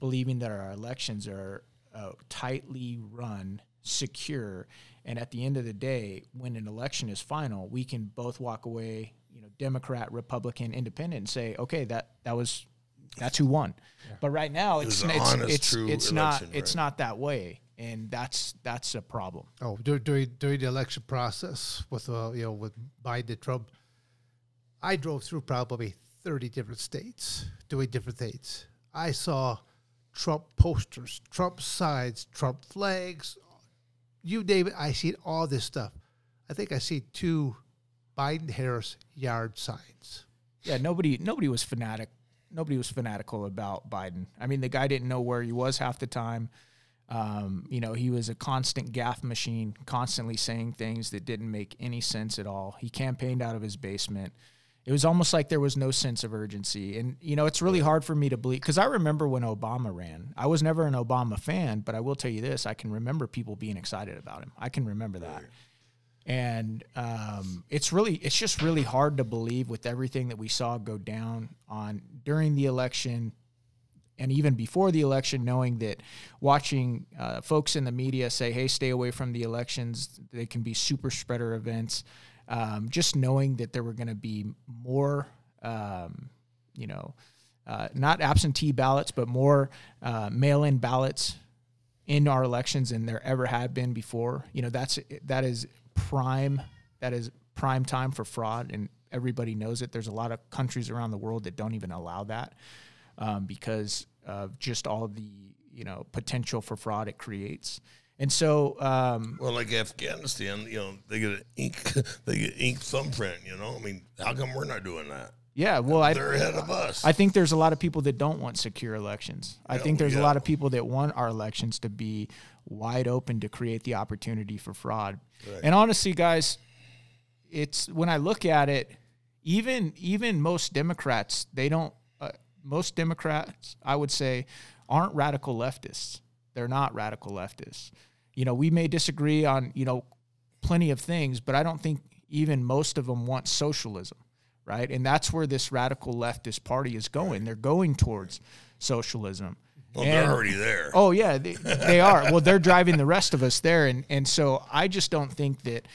believing that our elections are uh, tightly run, secure, and at the end of the day, when an election is final, we can both walk away, you know, Democrat, Republican, Independent, and say, okay, that that was that's who won. But right now, it's was it's honest, it's, true it's not election, it's not that way, and that's that's a problem. Oh, during during the election process with uh, you know with Biden and Trump, I drove through probably thirty different states doing different things. I saw Trump posters, Trump signs, Trump flags, you name it. I seen all this stuff. I think I see two Biden Harris yard signs. Yeah, nobody nobody was fanatic. Nobody was fanatical about Biden. I mean, the guy didn't know where he was half the time. Um, you know, he was a constant gaffe machine, constantly saying things that didn't make any sense at all. He campaigned out of his basement. It was almost like there was no sense of urgency. And, you know, it's really hard for me to believe because I remember when Obama ran. I was never an Obama fan, but I will tell you this I can remember people being excited about him. I can remember that and um, it's really it's just really hard to believe with everything that we saw go down on during the election and even before the election knowing that watching uh, folks in the media say hey stay away from the elections they can be super spreader events um, just knowing that there were going to be more um, you know uh, not absentee ballots but more uh, mail-in ballots in our elections than there ever had been before. You know, that's that is prime that is prime time for fraud, and everybody knows it. There's a lot of countries around the world that don't even allow that um, because of just all the you know potential for fraud it creates. And so, um, Well, like Afghanistan, you know, they get an ink, they get ink thumbprint. You know, I mean, how come we're not doing that? yeah, well, I, They're ahead of us. I think there's a lot of people that don't want secure elections. I Yeah, think there's a lot of people that want our elections to be wide open to create the opportunity for fraud. And honestly, guys, it's when I look at it, even even most Democrats, they don't. Uh, most Democrats, I would say, aren't radical leftists. They're not radical leftists. You know, we may disagree on you know plenty of things, but I don't think even most of them want socialism, right? And that's where this radical leftist party is going. They're going towards socialism. well, And- they're already there. Oh yeah, they, they are. Well, they're driving the rest of us there, and and so I just don't think that,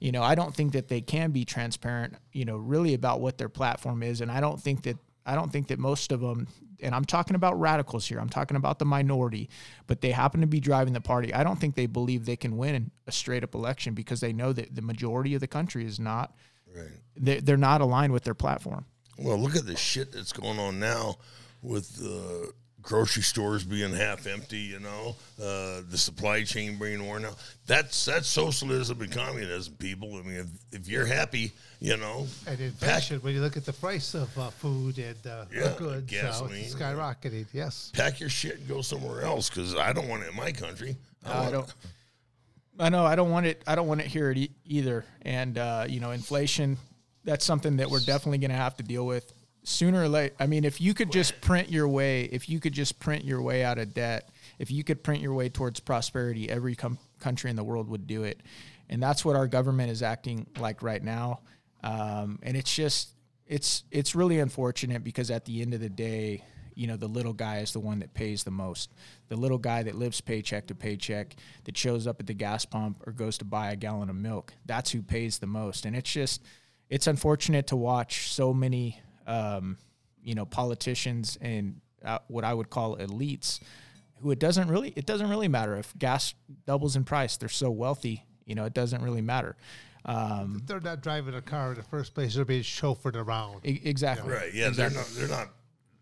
you know, I don't think that they can be transparent, you know, really about what their platform is, and I don't think that I don't think that most of them, and I'm talking about radicals here, I'm talking about the minority, but they happen to be driving the party. I don't think they believe they can win a straight up election because they know that the majority of the country is not, Right. they they're not aligned with their platform. Well, look at the shit that's going on now with the grocery stores being half empty. You know, uh, the supply chain being worn out. That's that's socialism and communism, people. I mean, if, if you're happy, you know, And inflation, when you look at the price of uh, food and uh, Yeah, goods, uh, gasoline, it's skyrocketing. Yes. pack your shit and go somewhere else because I don't want it in my country. I want- don't. I know. I don't want it. I don't want it here e- either. And uh, you know, inflation. That's something that we're definitely going to have to deal with sooner or later. I mean, if you could just print your way, if you could just print your way out of debt, if you could print your way towards prosperity, every com- country in the world would do it. And that's what our government is acting like right now. Um, and it's just, it's, it's really unfortunate because at the end of the day, you know, the little guy is the one that pays the most. The little guy that lives paycheck to paycheck, that shows up at the gas pump or goes to buy a gallon of milk, that's who pays the most. And it's just, it's unfortunate to watch so many, um, you know, politicians and uh, what I would call elites, who it doesn't really, it doesn't really matter if gas doubles in price. They're so wealthy, you know, it doesn't really matter. Um, They're not driving a car in the first place. They're being chauffeured around. e- exactly. Right. Yeah. They're not. They're not.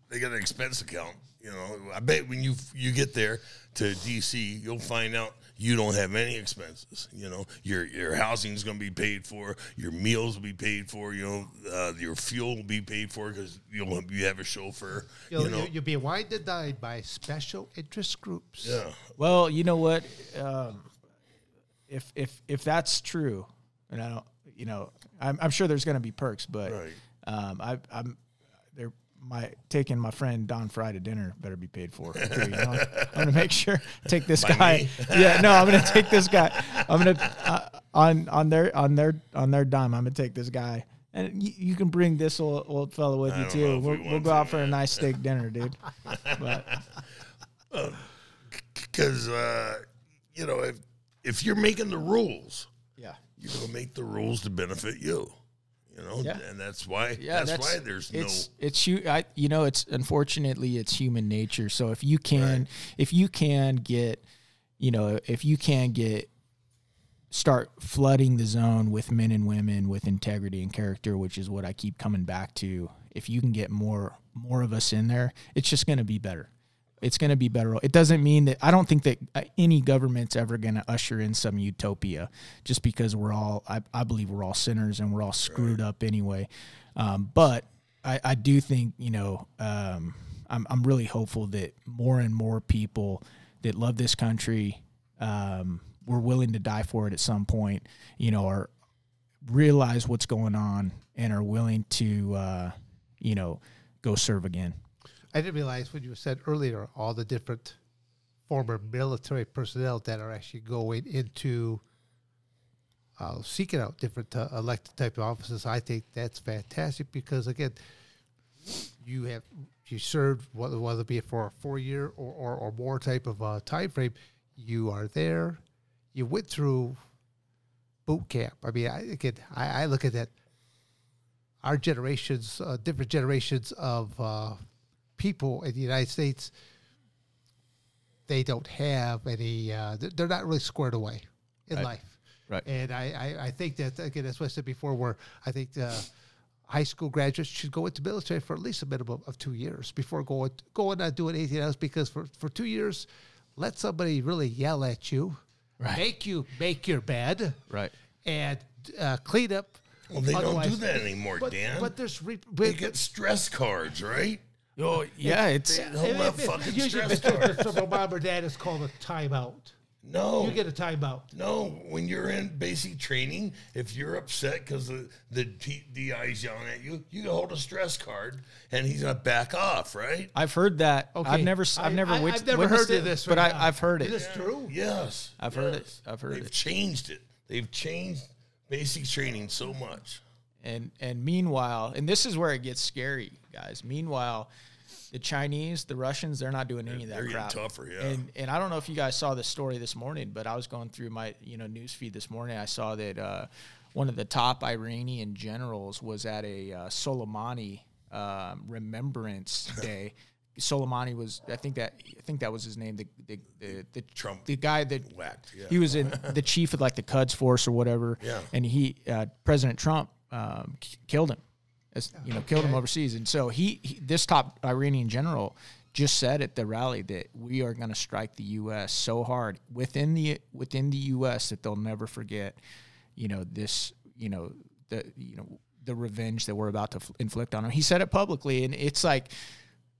They got an expense account. You know. I bet when you you get there to DC, you'll find out you don't have any expenses. You know, your your housing is going to be paid for. Your meals will be paid for. You know, uh, your fuel will be paid for because you'll you have a chauffeur. You'll, you know. you you'll be wined and dined by special interest groups. yeah. Well, you know what? Um, if if if that's true, and I don't, you know, I'm, I'm sure there's going to be perks, but Right. um, I, I'm they're my taking my friend Don Frye to dinner better be paid for. Too, you know? I'm to make sure take this By guy. yeah, no, I'm to take this guy. I'm to uh, on on their on their on their dime. I'm to take this guy. And you, you can bring this old, old fellow with I you too. we We'll, we'll go to, out for a nice steak dinner, dude. But Because uh, you know if if you're making the rules, yeah. you're to make the rules to benefit you. You know, Yeah. and that's why. Yeah, that's, why there's no. it's you I you know it's unfortunately it's human nature. So if you can Right. if you can get you know if you can get start flooding the zone with men and women with integrity and character, which is what I keep coming back to. If you can get more more of us in there, it's just going to be better. It's going to be better. It doesn't mean that I don't think that uh, any government's ever going to usher in some utopia just because we're all, I, I believe we're all sinners and we're all screwed up anyway. Um, but I, I do think, you know, um, I'm, I'm really hopeful that more and more people that love this country, um, were willing to die for it at some point, you know, are realize what's going on and are willing to, uh, you know, go serve again. I didn't realize when you said earlier all the different former military personnel that are actually going into uh, seeking out different uh, elected type of offices. I think that's fantastic because again, you have you served whether whether it be for a four year or, or, or more type of uh, time frame, you are there. You went through boot camp. I mean, I again, I, I look at that. Our generations, uh, different generations of uh, people in the United States, they don't have any. Uh, they're- they're not really squared away in Right. life. Right. And I, I, I think that again, that's what I said before. Where I think the high school graduates should go into military for at least a minimum of two years before going going and doing anything else. Because for for two years, let somebody really yell at you, Right. make you make your bed, Right. and uh, clean up. Well, they don't do that anymore, But, Dan. but there's re- they get stress cards, right? Oh yeah, it's They don't have fucking usually stress cards. Mr. Mr. Mom or Dad is called a timeout. No, You get a timeout. no. When you're in basic training, if you're upset because the the T- DI's yelling at you, you can hold a stress card, and he's gonna back off, right? I've heard that. Okay. I've never I've never I- wit- I've never heard it, of this but right I, I've heard Is it. this true? Yes, I've heard it. I've heard it. They've changed it. They've changed basic training so much. And and meanwhile, and this is where it gets scary, guys. Meanwhile, the Chinese, the Russians, they're not doing any of that they're getting crap. tougher, yeah. And and I don't know if you guys saw the story this morning, but I was going through my you know news feed this morning. I saw that uh, one of the top Iranian generals was at a uh, Soleimani um, Remembrance Day. Soleimani was, I think that I think that was his name. The the the, the Trump the guy that whacked, yeah. he was in the chief of like the Quds force or whatever. Yeah. And he, uh, President Trump, um, k- killed him. As, you know, killed him overseas. And so he, he, this top Iranian general, just said at the rally that we are going to strike the U.S. so hard within the within the U.S. that they'll never forget. You know this. You know the you know the revenge that we're about to inflict on them. He said it publicly, and it's like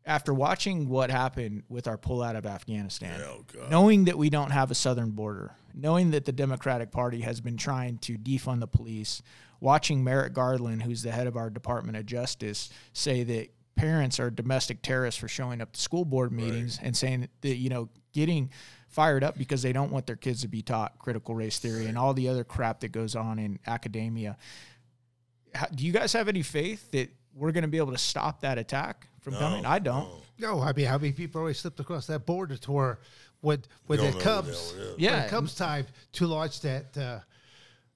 after watching what happened with our pullout of Afghanistan, Oh, knowing that we don't have a southern border, knowing that the Democratic Party has been trying to defund the police, watching Merrick Garland, who's the head of our Department of Justice, say that parents are domestic terrorists for showing up to school board meetings and saying that you know getting fired up because they don't want their kids to be taught critical race theory and all the other crap that goes on in academia. How, do you guys have any faith that we're going to be able to stop that attack from coming? I don't. No, I mean, how many people already slipped across that border to where when when it comes, the hell it is. when Yeah. it comes time to launch that uh,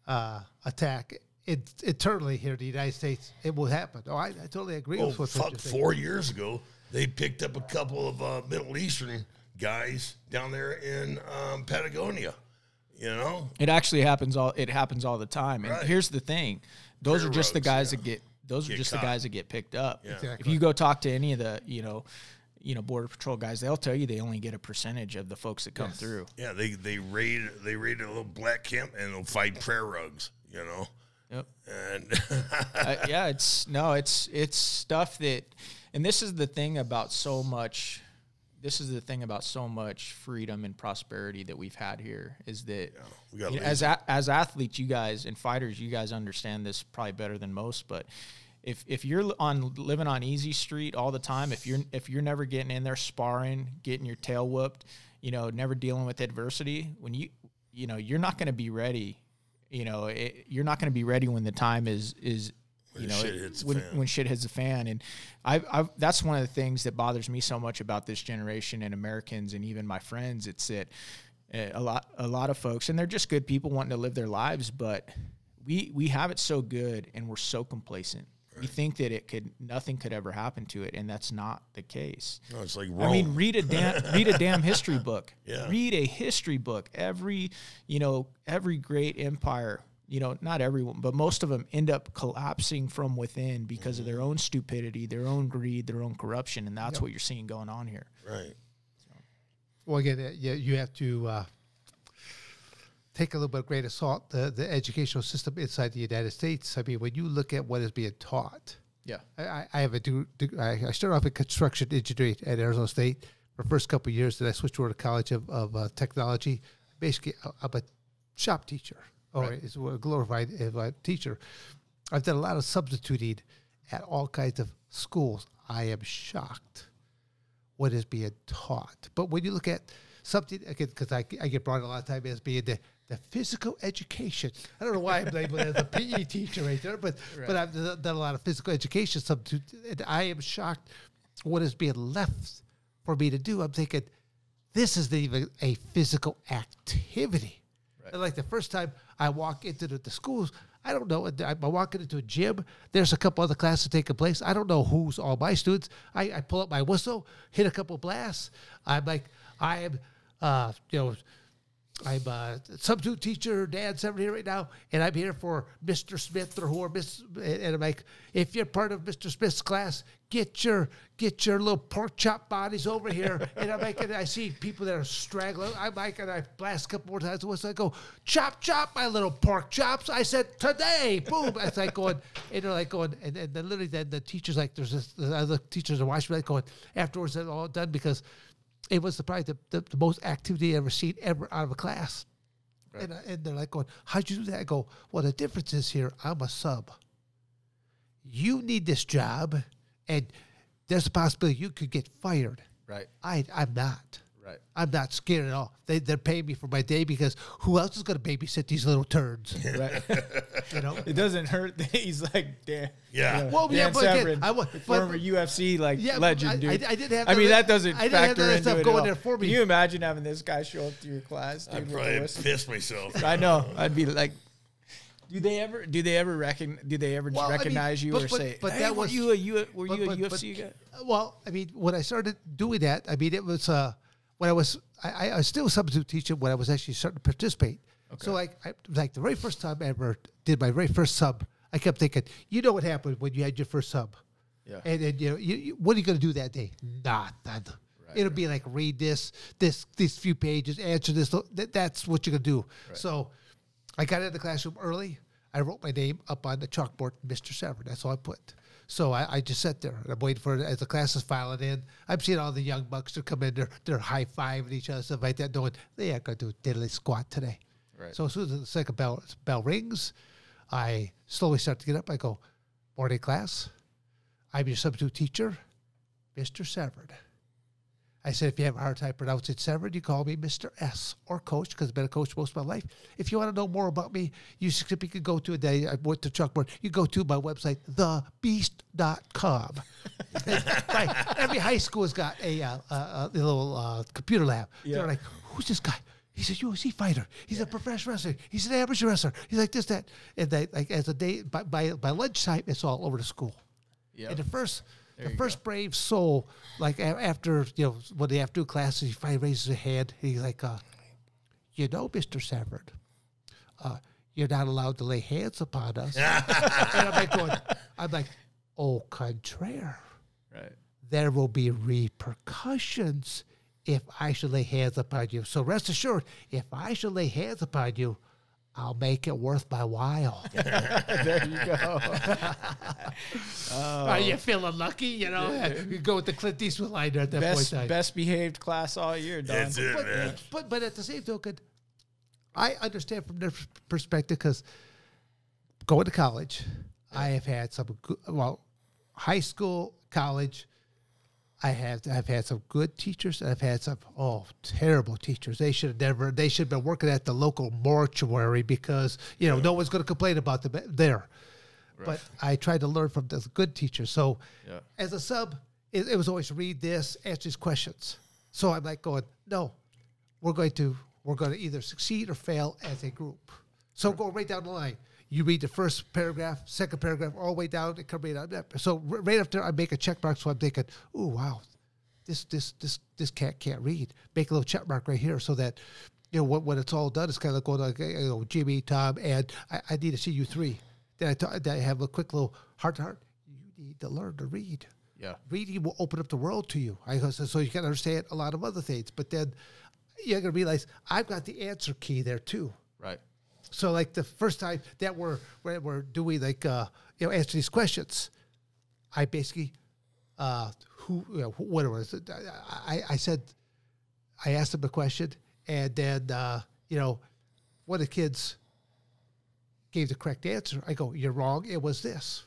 uh, attack, it internally here in the United States, it will happen. Oh, I, I totally agree Oh, with what fuck! Four years ago, they picked up a couple of uh, Middle Eastern guys down there in um, Patagonia. You know, It actually happens all it happens all the time. And Right. here's the thing. Those are just the guys yeah. that get those are just caught. the guys that get picked up. Yeah. If you go talk to any of the, you know, you know, border patrol guys, they'll tell you they only get a percentage of the folks that come through. yeah, they they raid they raid a little black camp and they'll find prayer rugs. You know, Yep. and uh, yeah, it's no, it's it's stuff that, and this is the thing about so much. This is the thing about so much freedom and prosperity that we've had here is that we you know, as a, as athletes, you guys and fighters, you guys understand this probably better than most. But if if you're on living on easy street all the time, if you're if you're never getting in there sparring, getting your tail whooped, you know, never dealing with adversity, when you you know you're not going to be ready. You know, it, you're not going to be ready when the time is is you know shit it- when when shit hits the fan. And I I that's one of the things that bothers me so much about this generation and Americans and even my friends. It's that uh, a lot a lot of folks and they're just good people wanting to live their lives, but we we have it so good and we're so complacent. We think that it could nothing could ever happen to it, and that's not the case. no, it's like Rome. I mean, read a damn read a damn history book. Yeah. Read a history book. Every you know every great empire. You know, not everyone, but most of them end up collapsing from within because of their own stupidity, their own greed, their own corruption, and that's what you're seeing going on here. right. Well, again, uh, you, you have to uh, take a little bit of grain of salt the, the educational system inside the United States. I mean, when you look at what is being taught, Yeah. I, I- have a do, do I, I started off in construction engineering at Arizona State for the first couple of years. Then I switched over to College of, of uh, Technology. Basically, I'm a shop teacher or is a glorified uh, teacher. I've done a lot of substituting at all kinds of schools. I am shocked what is being taught. But when you look at something, again, because I, I get brought a lot of time as being the, the physical education. I don't know why I'm labeled as a PE teacher right there, but but I've done a lot of physical education. Substitute, and I am shocked what is being left for me to do. I'm thinking, this isn't even a physical activity. And Like the first time I walk into the, the schools, I don't know. I'm walking into a gym. There's a couple other classes taking place. I don't know who's all my students. I, I pull up my whistle, hit a couple blasts. I'm like, I am, uh, you know, I'm a substitute teacher, Dan Severn here right now, and I'm here for Mr. Smith or who are Miss. And I'm like, if you're part of Mr. Smith's class, get your get your little pork chop bodies over here. and I'm like, and I see people that are straggling. I'm like, and I blast a couple more times. Once I go, chop chop, my little pork chops. I said today, boom. It's like going, and they're like going, and, and then literally then the teachers like, there's this, the other teachers are watching me like going afterwards. They're all done because it was the, probably the, the, the most activity I ever seen ever out of a class. And, I- and they're like going, how'd you do that? I go, well, the difference is here, I'm a sub. You need this job, and there's a possibility you could get fired. Right. I, I'm not. Right. I'm not scared at all. They, they're paying me for my day because who else is going to babysit these little turds? Right. You know? it doesn't hurt. that He's like Dan. Yeah. you know, Well, yeah, Dan but again, I was the but- former UFC like Yeah, legend, I- dude. I- I didn't have I the- mean, that doesn't I didn't factor that into stuff it at going all. there for me. Can you imagine having this guy show up to your class? I'd Dude, with a probably piss myself. I know. I'd be like, do they ever? Do they ever reckon? Do they ever Well, I mean, recognize you but- or but- say, but "Hey, that were was- you a U- were But- you a but- UFC but- guy?" Well, I mean, when I started doing that, I mean, it was uh, when I was I, I- was still a substitute teacher when I was actually starting to participate. Okay. So like, I, like the very first time I ever did my very first sub, I kept thinking, you know what happened when you had your first sub, Yeah. and then you know, you, you, what are you going to do that day? Nothing. It'll be like read this, this, these few pages, answer this. That, that's what you're gonna do. So, I got into the classroom early. I wrote my name up on the chalkboard, Mr. Severn. That's all I put. So I, I just sat there and I'm waiting for it as the class is filing in. I'm seeing all the young bucks that come in, they're they're high fiving each other, stuff like that, knowing they ain't gonna do a diddly squat today. Right. So as soon as the second bell bell rings, I slowly start to get up. I go, morning class. I'm your substitute teacher, Mr. Severn. I said, if you have a hard time pronouncing Severn, you call me Mr. S or Coach because I've been a coach most of my life. If you want to know more about me, you simply can go to a day. I went to chalkboard. You go to my website, thebeast.com. right. Every high school has got a, uh, a, a little uh, computer lab. Yeah. They're like, who's this guy? He's a UFC fighter. He's a professional wrestler. He's an amateur wrestler. He's like this, that. And they, like as a day by, by by lunchtime, it's all over the school. Yeah. And the first, the you first brave soul, like a- after you know when they have to do classes, he finally raises his hand. He's like, uh, "You know, Mister Severn, uh, you're not allowed to lay hands upon us." and I'm like going, I'm like, "Au contraire, Right. there will be repercussions if I should lay hands upon you. So rest assured, if I should lay hands upon you." I'll make it worth my while. there you go. Are you oh. feeling lucky? You know, you go with the Clint Eastwood line there at that best point. time. best behaved class all year, Don. That's it, but, man. but but at the same token, I understand from their perspective because going to college, I have had some well, high school, college. I have I've had some good teachers. and I've had some oh terrible teachers. They should have never. They should have been working at the local mortuary because you know no one's going to complain about them eh, there. But I tried to learn from the good teachers. So Yeah. as a sub, it, it was always read this, answer these questions. So I'm like going, no, we're going to we're going to either succeed or fail as a group. So go right down the line. You read the first paragraph, second paragraph, all the way down, and come right there. So right after I make a check mark, so I'm thinking, oh wow, this this this this cat can't read. Make a little check mark right here so that you know when, when it's all done, it's kind of going like you know Jimmy, Tom, and I, I need to see you three. Then I, ta- then I have a quick little heart to heart. You need to learn to read Yeah. reading will open up the world to you. I so so you can understand a lot of other things. But then you're gonna realize I've got the answer key there too. Right. So like the first time that we're we're, we're doing like uh, you know answer these questions, I basically uh, who you know, what it was I, I said I asked them a question and then uh, you know one of the kids gave the correct answer. I go you're wrong. It was this,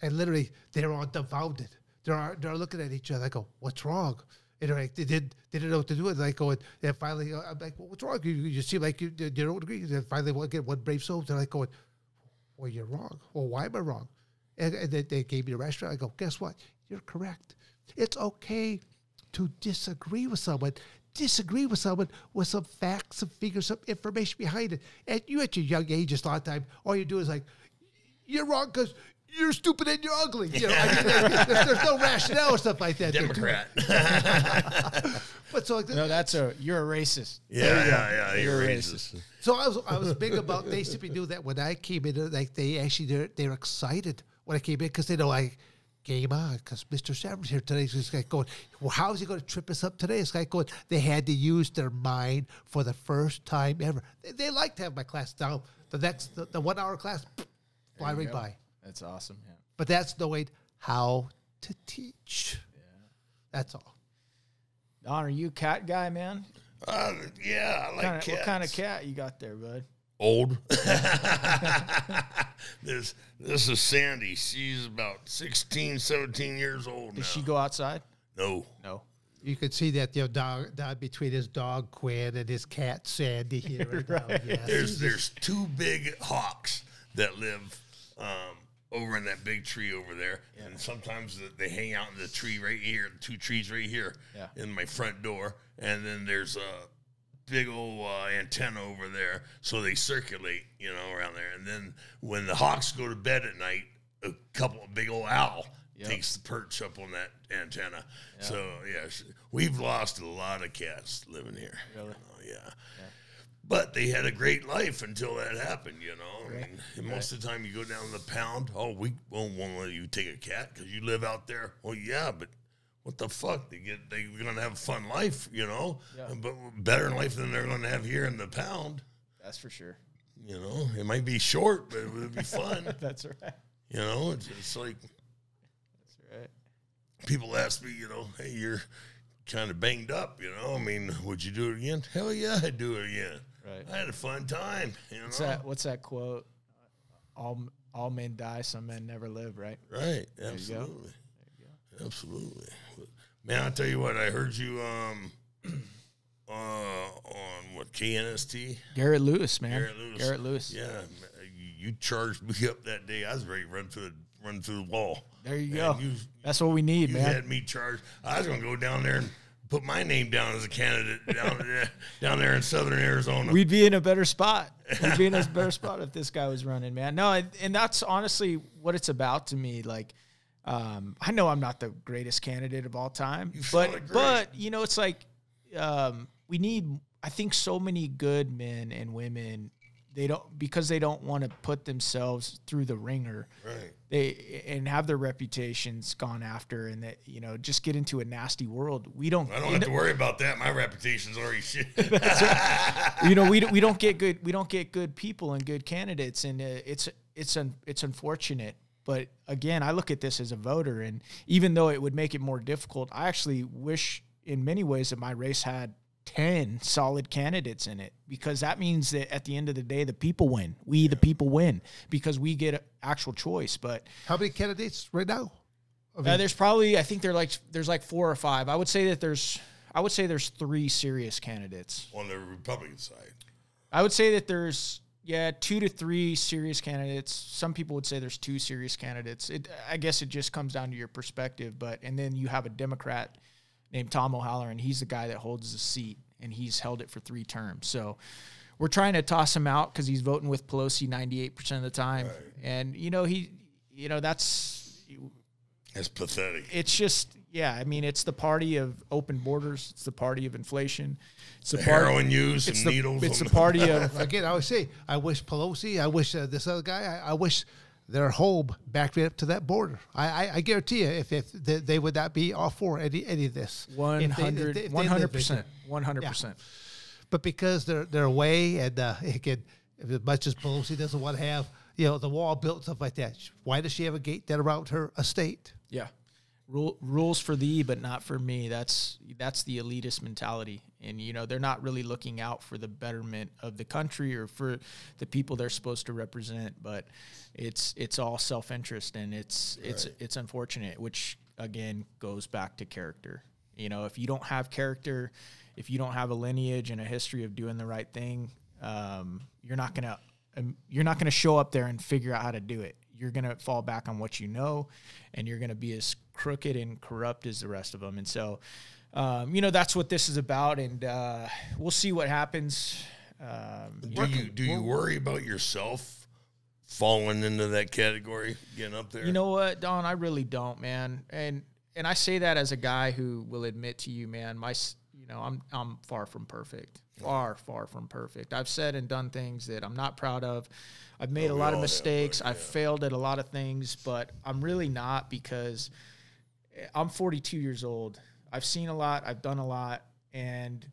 and literally they're all dumbfounded. They're they're looking at each other. I go what's wrong? Like, they did, they didn't know what to do. And I go, and finally, uh, I'm like, well, what's wrong? You, you seem like you, you don't agree. And finally, one get one brave soul. They're like going, well, you're wrong. Well, why am I wrong? And, and they gave me a restaurant. I go, guess what? You're correct. It's okay to disagree with someone. Disagree with someone with some facts, some figures, some information behind it. And you at your young age, just a lot of time, all you do is like, you're wrong because you're stupid and you're ugly. You know, I mean, there's, there's no rationale or stuff like that. there, too. Democrat. But so like, No, that's a you're a racist. Yeah, yeah, yeah. You're You're racist. racist. So I was I was big about they simply knew that when I came in, like they actually they're they're excited when I came in because they know I came on because Mr. Severn's here today. So it's like going, well, how is he going to trip us up today? It's like going, they had to use their mind for the first time ever. They, they like to have my class down. The next the, the one hour class, fly right by. That's awesome. Yeah. But that's the way how to teach. Yeah. That's all. Don, are you a cat guy, man? Uh, yeah, I like Kinda- cats. what kind of cat you got there, bud? Old. this this is Sandy. She's about 16, 17 years old Does now. she go outside? no. No. You can see that you know, dog, dog between his dog Quinn and his cat Sandy here right, now. Yes. There's there's two big hawks that live um, over in that big tree over there, and sometimes they hang out in the tree right here, two trees right here Yeah. in my front door, and then there's a big old uh, antenna over there, so they circulate, you know, around there. And then when the hawks go to bed at night, a couple of big old owl Yep. takes the perch up on that antenna. So yeah, we've lost a lot of cats living here. Really? Oh, yeah. But they had a great life until that happened, you know. I mean, most of the time you go down to the pound, oh, we won't, won't let you take a cat because you live out there. Well, yeah, but what the fuck? They get they're gonna have a fun life, you know, Yeah. but better life than they're gonna have here in the pound. That's for sure. You know, it might be short, but it would be fun. That's right. you know, it's, it's like That's right. people ask me, you know, hey, you're kind of banged up, you know. I mean, would you do it again? Hell yeah, I'd do it again. Right. I had a fun time. You know, What's that? What's that quote? All all men die, some men never live. Right. Right. you go. Absolutely. Absolutely. Man, I'll tell you what, I heard you um uh on what KNST. Garrett Lewis, man. Garrett Lewis. Garrett Lewis. Yeah, you, you charged me up that day. I was ready to run through the run through the wall. There you go. You, That's what we need, you man. had me charged. I was gonna go down there and put my name down as a candidate down there, down there in Southern Arizona. We'd be in a better spot. We'd be in a better spot if this guy was running, man. No, and- and that's honestly what it's about to me. Like, um, I know I'm not the greatest candidate of all time, You but but you know, it's like um, we need. I think so many good men and women. They don't because they don't want to put themselves through the ringer. right. They and have their reputations gone after, and that you know just get into a nasty world. We don't. I don't have to worry about that. My reputation's already shit. you know, we, don't- we don't get good we don't get good people and good candidates, and uh, it's it's un, it's unfortunate. But again, I look at this as a voter, and even though it would make it more difficult, I actually wish, in many ways, that my race had ten solid candidates in it because that means that at the end of the day, the people win. We, the people, win because we get actual choice. But How many candidates right now? I uh, there's probably I think there like there's like four or five. I would say that there's I would say there's three serious candidates. on the Republican side. I would say that there's yeah two to three serious candidates. Some people would say there's two serious candidates. It, I guess it just comes down to your perspective. But and then you have a Democrat named Tom O'Halleran. He's the guy that holds the seat, and he's held it for three terms. So we're trying to toss him out because he's voting with Pelosi 98 percent of the time, and you know he, you know that's That's pathetic. it's just yeah. I mean it's the party of open borders. It's the party of inflation. It's the, party. Heroin use It's and the, needles. it's the party of Again, I would say, I wish Pelosi, I wish uh, this other guy, I, I wish their home back right up to that border. I, I, I guarantee you, if, if they, they would not be all for any any of this. If they- if 100 they- if they lived in 100%. 100%. But because they're they're away, and uh, again, as much as Pelosi doesn't want to have you know the wall built and stuff like that, why does she have a gate that around her estate? Yeah. Rule, rules for thee, but not for me. That's that's the elitist mentality, and you know they're not really looking out for the betterment of the country or for the people they're supposed to represent. But it's it's all self interest, and it's it's it's unfortunate. Which again goes back to character. You know, if you don't have character, if you don't have a lineage and a history of doing the right thing, um, you're not gonna um, you're not gonna show up there and figure out how to do it. You're gonna fall back on what you know, and you're gonna be as crooked and corrupt as the rest of them. And so, um, you know, that's what this is about. And uh, we'll see what happens. Um, you Do you do you worry about yourself falling into that category, getting up there? You know what, Don? I really don't, man. And and I say that as a guy who will admit to you, man. My, you know, I'm I'm far from perfect. Far, far from perfect. I've said and done things that I'm not proud of. I've made Oh, a lot all of have, mistakes. buddy, I've failed at a lot of things, but I'm really not because I'm 42 years old. I've seen a lot. I've done a lot, and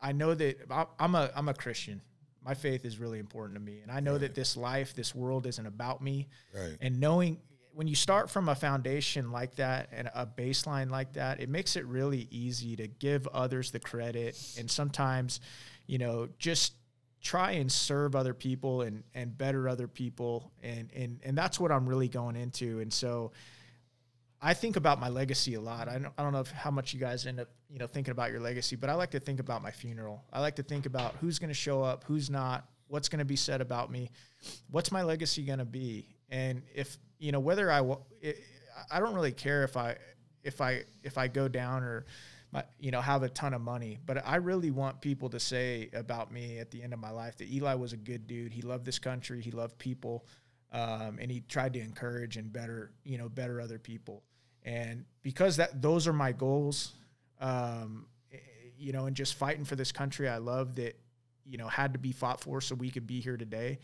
I know that I'm a I'm a Christian. My faith is really important to me, and I know that this life, this world, isn't about me. Right. And knowing when you start from a foundation like that and a baseline like that, it makes it really easy to give others the credit, and sometimes, you know, just try and serve other people and and better other people, and and and that's what I'm really going into, and so. I think about my legacy a lot. I don't, I don't know how much you guys end up, you know, thinking about your legacy, but I like to think about my funeral. I like to think about who's going to show up, who's not, what's going to be said about me, what's my legacy going to be, and if you know whether I, it, I don't really care if I, if I, if I go down or, my, you know, have a ton of money, but I really want people to say about me at the end of my life that Eli was a good dude. He loved this country. He loved people. Um, and he tried to encourage and better, you know, better other people. And because that those are my goals, um, you know, and just fighting for this country I love that, you know, had to be fought for so we could be here today.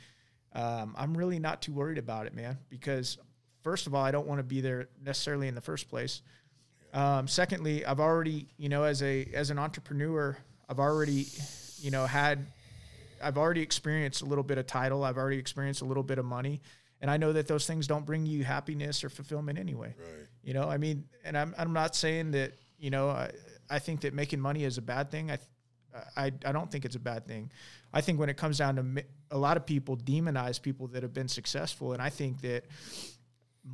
Um, I'm really not too worried about it, man, because first of all, I don't want to be there necessarily in the first place. Um, secondly, I've already, you know, as a as an entrepreneur, I've already, you know, had, I've already experienced a little bit of title. I've already experienced a little bit of money, and I know that those things don't bring you happiness or fulfillment anyway. Right. You know, I mean, and I'm I'm not saying that you know I, I think that making money is a bad thing. I, I I don't think it's a bad thing. I think when it comes down to a lot of people demonize people that have been successful, and I think that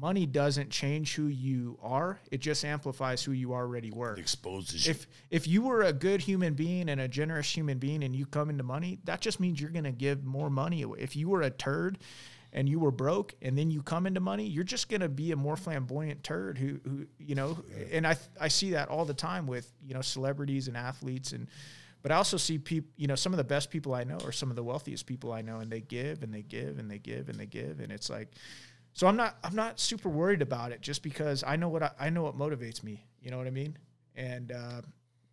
money doesn't change who you are. It just amplifies who you already were. It exposes you. If if you were a good human being and a generous human being and you come into money, that just means you're going to give more money away. If you were a turd and you were broke and then you come into money, you're just going to be a more flamboyant turd who who you know, and I I see that all the time with, you know, celebrities and athletes and but I also see people, you know, some of the best people I know are some of the wealthiest people I know and they give and they give and they give and they give and it's like so I'm not I'm not super worried about it just because I know what I, I know what motivates me. You know what I mean? And uh,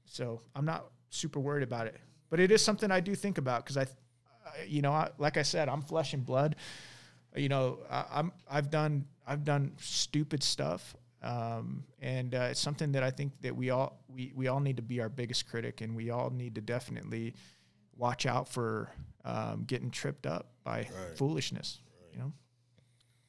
so I'm not super worried about it. But it is something I do think about because I, you know, I, like I said, I'm flesh and blood. You know, I, I'm I've done I've done stupid stuff, um, and uh, it's something that I think that we all we we all need to be our biggest critic, and we all need to definitely watch out for um, getting tripped up by foolishness. You know.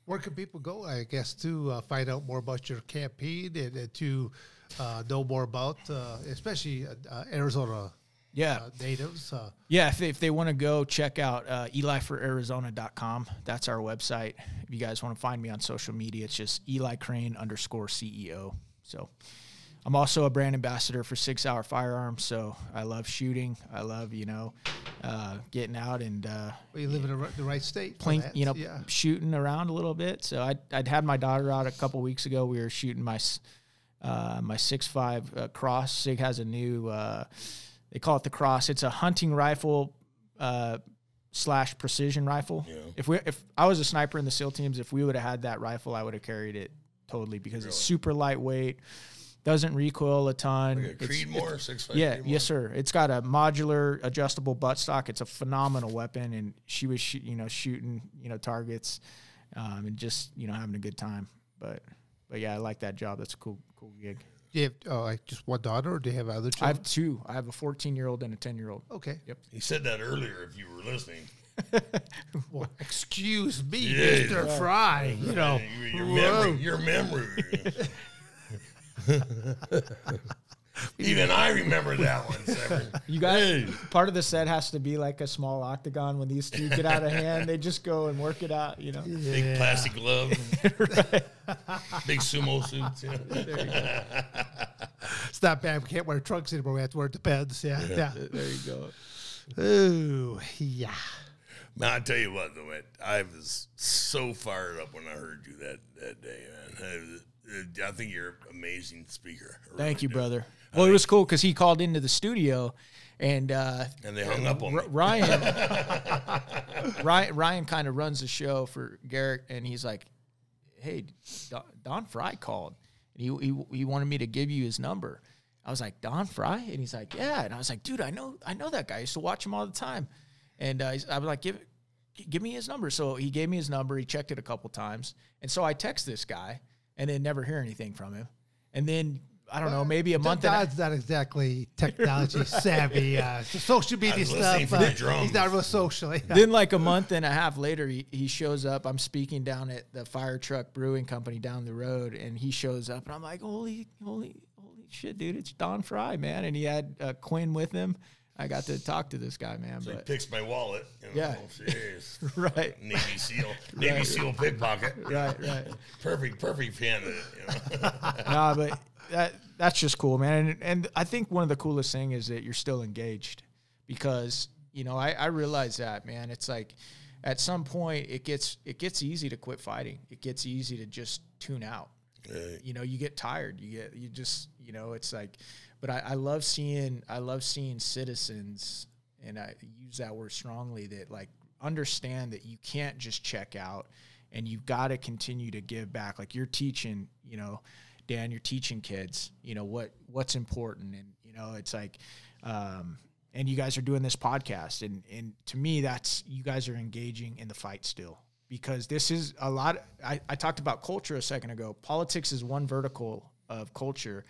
Where can people go, I guess, to uh, find out more about your campaign and, and to uh, know more about, uh, especially uh, uh, Arizona yeah uh, natives. Uh, yeah, if they, if they want to go check out uh, eliforarizona.com. That's our website. If you guys want to find me on social media, it's just Eli Crane underscore CEO. So I'm also a brand ambassador for Sig Sauer Firearms. So I love shooting. I love you know uh, getting out and uh, well, you live in the right state. Playing, you know, yeah. shooting around a little bit. So I'd, I'd had my daughter out a couple weeks ago. We were shooting my uh, my six five uh, cross. Sig has a new. Uh, they call it the cross. It's a hunting rifle uh, slash precision rifle. Yeah. If we if I was a sniper in the SEAL teams, if we would have had that rifle, I would have carried it totally because it's super lightweight, doesn't recoil a ton. Like a It's- Creedmoor, six five. yeah, Creedmoor? yes, sir. It's got a modular adjustable buttstock. It's a phenomenal weapon, and she was, shoo- you know, shooting, you know, targets, um, and just, you know, having a good time. But, but yeah, I like that job. That's a cool, cool gig. Do you have uh, like just one daughter, or do you have other children? I have two. I have a 14 year old and a 10 year old. okay. Yep. He said that earlier. If you were listening, Well, excuse me, Yeah. Mr. Frye. You know, your, your memory, your memory. Even I remember that one. Severn. You guys, part of the set has to be like a small octagon. When these two get out of hand, they just go and work it out. You know. Big plastic gloves, big sumo suits. You know? it's not bad. We can't wear trunks anymore. We have to wear depends. Yeah, yeah. There you go. Ooh, yeah. Man, I tell you what, though, man, I was so fired up when I heard you that that day, man. I, I think you're an amazing speaker. I Thank you, do. brother. Well, it was cool because he called into the studio, and uh, And they hung up on me. R- Ryan, Ryan, Ryan kind of runs the show for Garrett, and he's like, "Hey, Don, Don Frye called, and he, he he wanted me to give you his number." I I was like, Don Frye? And he's like, yeah. And I was like, dude, I know, I know that guy. I used to watch him all the time. And uh, I was like, give, give me his number. So he gave me his number. He checked it a couple times. And so I text this guy and then never hear anything from him. And then, I don't know, maybe a month and a, not exactly technology savvy. Uh, social media stuff. for Uh, drums. he's not real social. Yeah. then like a month and a half later he, he shows up i'm speaking down at the fire truck brewing company down the road and he shows up and i'm like holy holy holy shit dude it's don frye man and he had uh, quinn with him i got to talk to this guy man He but picks my wallet. You know, Yeah. Jeez. right Navy SEAL. Navy SEAL pickpocket. right right Perfect, perfect candidate. You know? nah, but that that's just cool, man. And, and I think one of the coolest thing is that you're still engaged because you know I, I realize that, man. It's like at some point it gets it gets easy to quit fighting. It gets easy to just tune out. Right. You know, you get tired. You get you just you know it's like, but I, I love seeing I love seeing citizens, and I use that word strongly that like understand that you can't just check out and you've got to continue to give back like you're teaching you know dan you're teaching kids you know what what's important? And you know it's like um and you guys are doing this podcast and and to me that's you guys are engaging in the fight still. Because this is a lot I, I talked about culture a second ago. Politics is one vertical of culture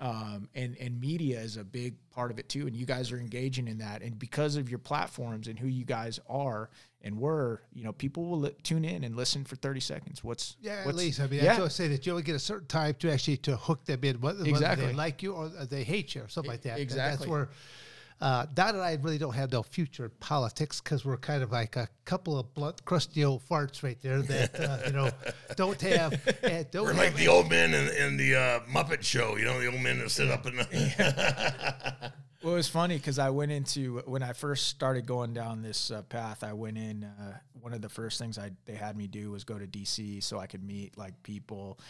um, and and media is a big part of it too. And you guys are engaging in that, and because of your platforms and who you guys are and were, you know, people will li- tune in and listen for thirty seconds. What's Yeah, at what's- least. I mean, yeah, I always say that you only get a certain time to actually to hook them in, whether, whether Exactly. they like you or they hate you or something like that. And exactly. That's where uh, Don and I really don't have no future in politics because we're kind of like a couple of blunt, crusty old farts right there that uh, you know don't have uh, don't We're have like the old men in, in the uh, Muppet Show. You know, the old men that sit up in the. Well, it was funny because I went into when I first started going down this uh, path. I went in. Uh, one of the first things I they had me do was go to DC so I could meet like people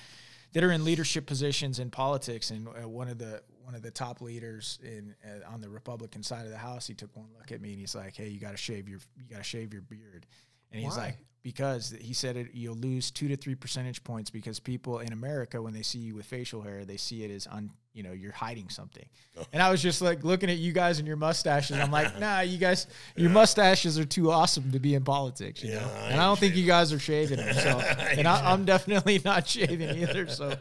that are in leadership positions in politics. And uh, one of the one of the top leaders in uh, on the Republican side of the House, he took one look at me and he's like, "Hey, you got to shave your you got to shave your beard." And he's Why? like, because he said it, you'll lose two to three percentage points because people in America, when they see you with facial hair, they see it as un, you know, you're hiding something. And I was just like looking at you guys and your mustaches. I'm like, nah, you guys, your mustaches are too awesome to be in politics, you Yeah, know. I and I don't ain't think you guys are shaving them. So, and I, I'm definitely not shaving either. So,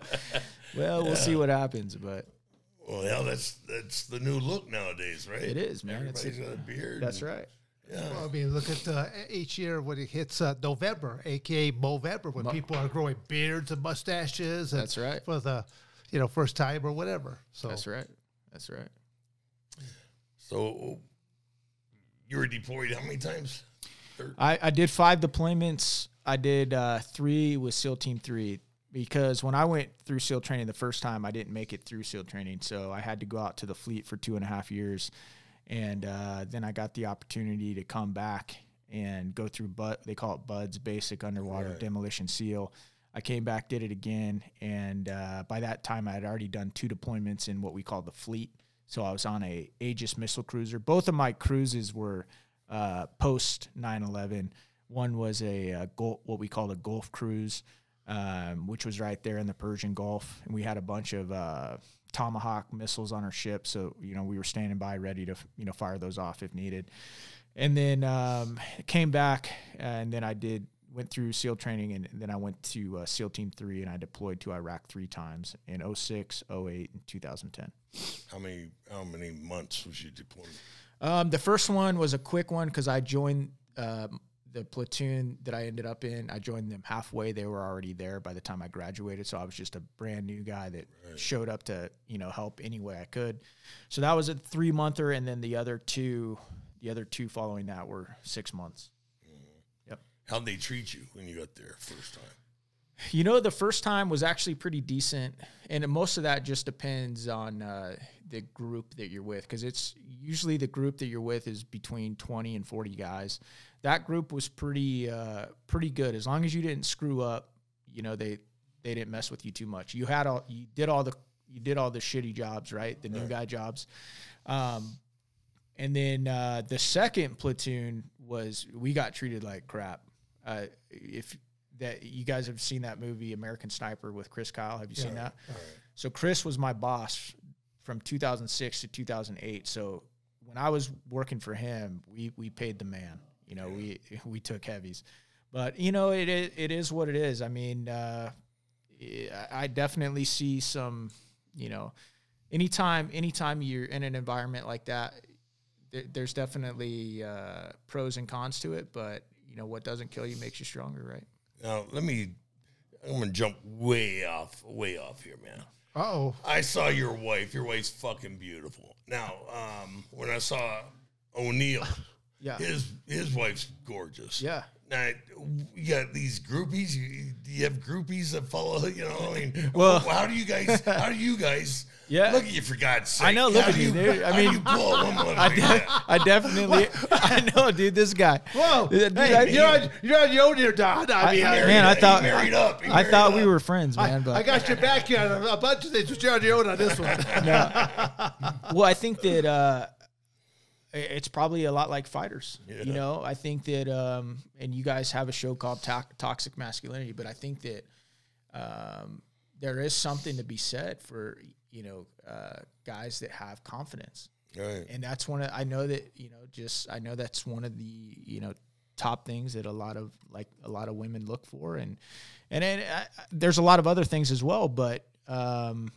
well, we'll see what happens, but well, yeah, that's that's the new look nowadays, right? it is, man. It's, Everybody's got a beard. that's and- right. Yeah. Well, I mean, look at uh, each year when it hits uh, November, aka Movember, when people are growing beards and mustaches. And That's right. For the, you know, first time or whatever. So That's right. That's right. So you were deployed how many times? I, I did five deployments. I did uh, three with SEAL Team Three because when I went through SEAL training the first time, I didn't make it through SEAL training, so I had to go out to the fleet for two and a half years, and uh, then I got the opportunity to come back and go through. But they call it BUDS, Basic Underwater Right. Demolition SEAL. I came back, did it again, and uh, by that time I had already done two deployments in what we call the fleet. So I was on a Aegis missile cruiser. Both of my cruises were uh, post 9/11. One was a, uh Gulf, what we call a Gulf cruise, um, which was right there in the Persian Gulf, and we had a bunch of uh, Tomahawk missiles on our ship. So you know we were standing by, ready to you know fire those off if needed. And then um, came back, and then I did went through SEAL training, and then I went to uh, SEAL Team Three, and I deployed to Iraq three times in 06, 08, and 2010. How many how many months was you deployed? Um, the first one was a quick one because I joined um, the platoon that I ended up in. I joined them halfway; they were already there by the time I graduated. So I was just a brand new guy that showed up to you know help any way I could. So that was a three monther, and then the other two, the other two following that were six months. Yep. How'd they treat you when you got there first time? You know, the first time was actually pretty decent, and most of that just depends on uh, the group that you're with, because it's usually the group that you're with is between 20 and 40 guys. That group was pretty uh, pretty good as long as you didn't screw up. You know, they they didn't mess with you too much. You had all you did all the you did all the shitty jobs, right? The new guy jobs. Um, and then uh, the second platoon was we got treated like crap. Uh, if that you guys have seen that movie American Sniper with Chris Kyle, have you seen that? So Chris was my boss from 2006 to 2008. So when I was working for him, we we paid the man. You know, we we took heavies, but you know, it it, it is what it is. I mean, uh, I- I definitely see some. You know, anytime anytime you're in an environment like that, there, there's definitely uh, pros and cons to it. But you know, what doesn't kill you makes you stronger, right? Now let me. I'm gonna jump way off, way off here, man. Uh oh. I saw your wife. Your wife's fucking beautiful. Now, um, when I saw O'Neill, Yeah. his his wife's gorgeous. Yeah. Now, you got these groupies. You, do you have groupies that follow? You know, I mean, Well- how do you guys? How do you guys? Yeah. Look at you for God's sake. I know, look How at do you, dude. I mean, you pull a woman I, de- I definitely, I know, dude. This guy. Whoa. Dude, hey, I- you're, on, you're on your own here, Don. I mean, I, man, I He thought married up. He I married thought we were friends, man. I, but I got your back here on a, a bunch of things, but you're on your own on this one. well, I think that uh, i- it's probably a lot like fighters. Yeah. You know, I think that, um, and you guys have a show called to- Toxic Masculinity, but I think that um, there is something to be said for you know uh, guys that have confidence, Right. and that's one of I know that you know just I know that's one of the you know top things that a lot of like a lot of women look for, and and then I- there's a lot of other things as well, but um,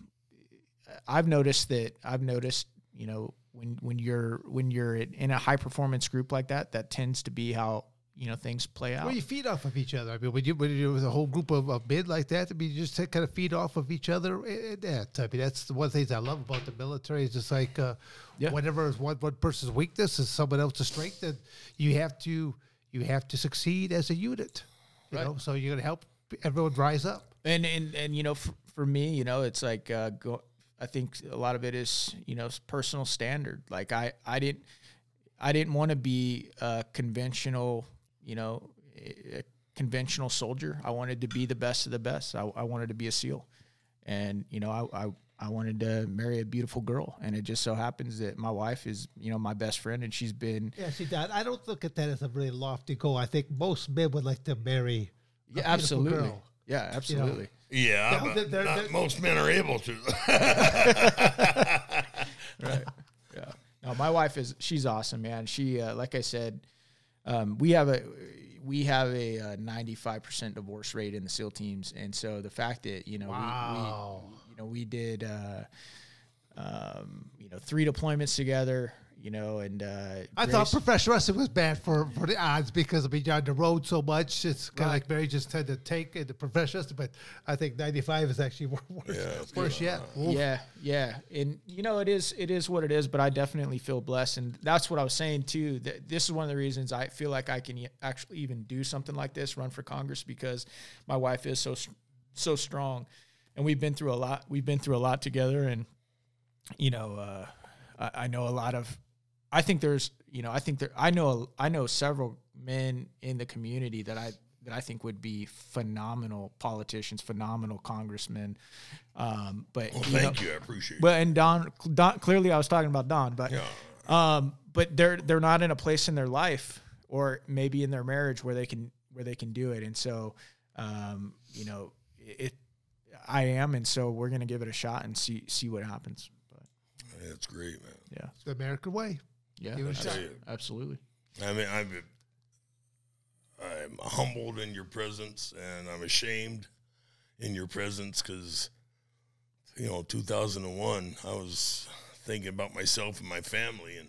I've noticed that I've noticed, you know, when when you're when you're in a high performance group like that, that tends to be how you know things play out. Well, you feed off of each other. I mean, when you when you're with a whole group of, of men like that, I mean, you just kind of feed off of each other. And that I mean, that's the one of the things I love about the military. Is just like uh, Yeah. whatever is one one person's weakness is someone else's strength, and you have to you have to succeed as a unit. You Right. know, so you're gonna help everyone rise up. and and and you know, for, for me, you know, it's like uh, go. I think a lot of it is you know personal standard. Like I I didn't I didn't want to be a conventional you know a conventional soldier. I wanted to be the best of the best. I, I wanted to be a SEAL, and you know I. I I wanted to marry a beautiful girl, and it just so happens that my wife is, you know, my best friend, and she's been Yeah, see, I don't look at that as a really lofty goal. I think most men would like to marry. yeah, absolutely, girl. yeah, absolutely. Yeah, No, but they're- they're- not they're- most men are able to. right. Yeah. No, my wife is she's awesome, man. She uh, like I said, um, we have a we have a ninety five percent divorce rate in the SEAL teams, and so the fact that you know Wow. we, we you know we did uh, um, you know three deployments together, you know, and uh, I Grace- thought professional wrestling was bad for, for the odds because of being on the road so much. It's kind of Right. like Mary just tend to take in the professional wrestling, but I think 95 is actually worse, Yeah, it's worse good. yet. Oof. Yeah, yeah, and you know it is it is what it is. But I definitely feel blessed, and that's what I was saying too. That this is one of the reasons I feel like I can actually even do something like this, run for Congress, because my wife is so so strong, and we've been through a lot. We've been through a lot together, and you know, uh, I, I know a lot of. I think there's, you know, I think there. I know I know several men in the community that I that I think would be phenomenal politicians, phenomenal congressmen. Um, but well, you know- thank you. I appreciate it. but and Don, Don, clearly I was talking about Don, but Yeah. um, but they're they're not in a place in their life or maybe in their marriage where they can where they can do it, and so um, you know it. I am, and so we're gonna give it a shot and see see what happens. But It's great, man. yeah, It's the American way. Yeah, Give it a abs- shot. You. absolutely. I mean, I'm, I'm humbled in your presence, and I'm ashamed in your presence because, you know, 2001, I was thinking about myself and my family, and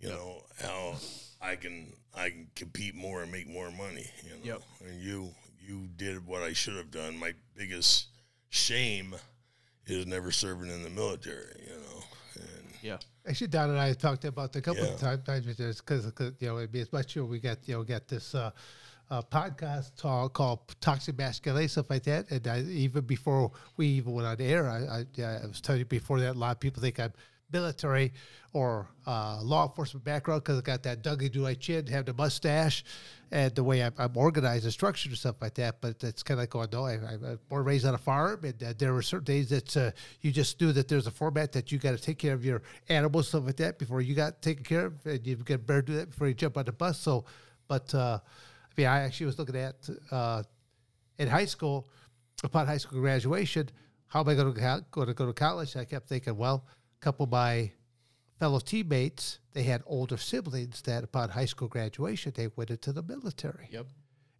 you know how I can I can compete more and make more money. You know, Yep. and you you did what I should have done. My biggest shame is never serving in the military. You know, and Yeah, Actually, Don and I have talked about a couple Yeah. of times times with this because you know it'd be as much sure we got you know got this uh, uh, podcast talk called Toxic Masculinity stuff like that, and I, even before we even went on air, I, I, I was telling you before that a lot of people think I'm military or uh, law enforcement background because I got that Dougie Do I chin, have the mustache, and the way I'm, I'm organized and structured and stuff like that. But it's kind of like going, no, I, I'm born raised on a farm, and uh, there were certain days that uh, you just knew that there's a format that you got to take care of your animals, stuff like that, before you got taken care of, and you get better do that before you jump on the bus. So, but uh, I mean, I actually was looking at uh, in high school, upon high school graduation, how am I going to go to go to college? I kept thinking, well, couple of my fellow teammates, they had older siblings that upon high school graduation, they went into the military Yep.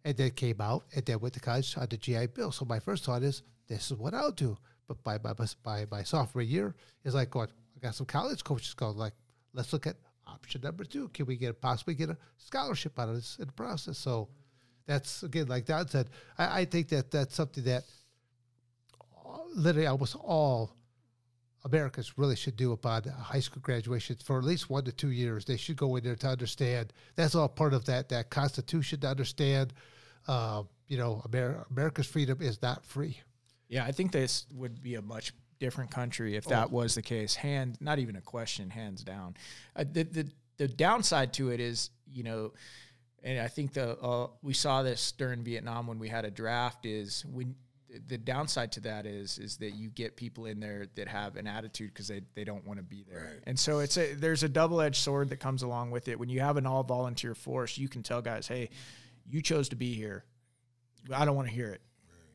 and then came out and then went to college on the GI Bill. So my first thought is, this is what I'll do. But by my by my sophomore year, is like going, I got some college coaches going like, let's look at option number two. Can we get possibly get a scholarship out of this in the process? So that's again, like Don said, I, I think that that's something that uh, literally almost all Americans really should do upon high school graduation for at least one to two years. They should go in there to understand. That's all part of that that Constitution to understand. Uh, you know, Amer- America's freedom is not free. Yeah, I think this would be a much different country if that was the case. Hand, not even a question, hands down. Uh, the, the the downside to it is, you know, and I think the uh, we saw this during Vietnam when we had a draft. Is when the downside to that is is that you get people in there that have an attitude because they, they don't want to be there, and so it's a there's a double edged sword that comes along with it. When you have an all volunteer force, you can tell guys, hey, you chose to be here. I don't want to hear it.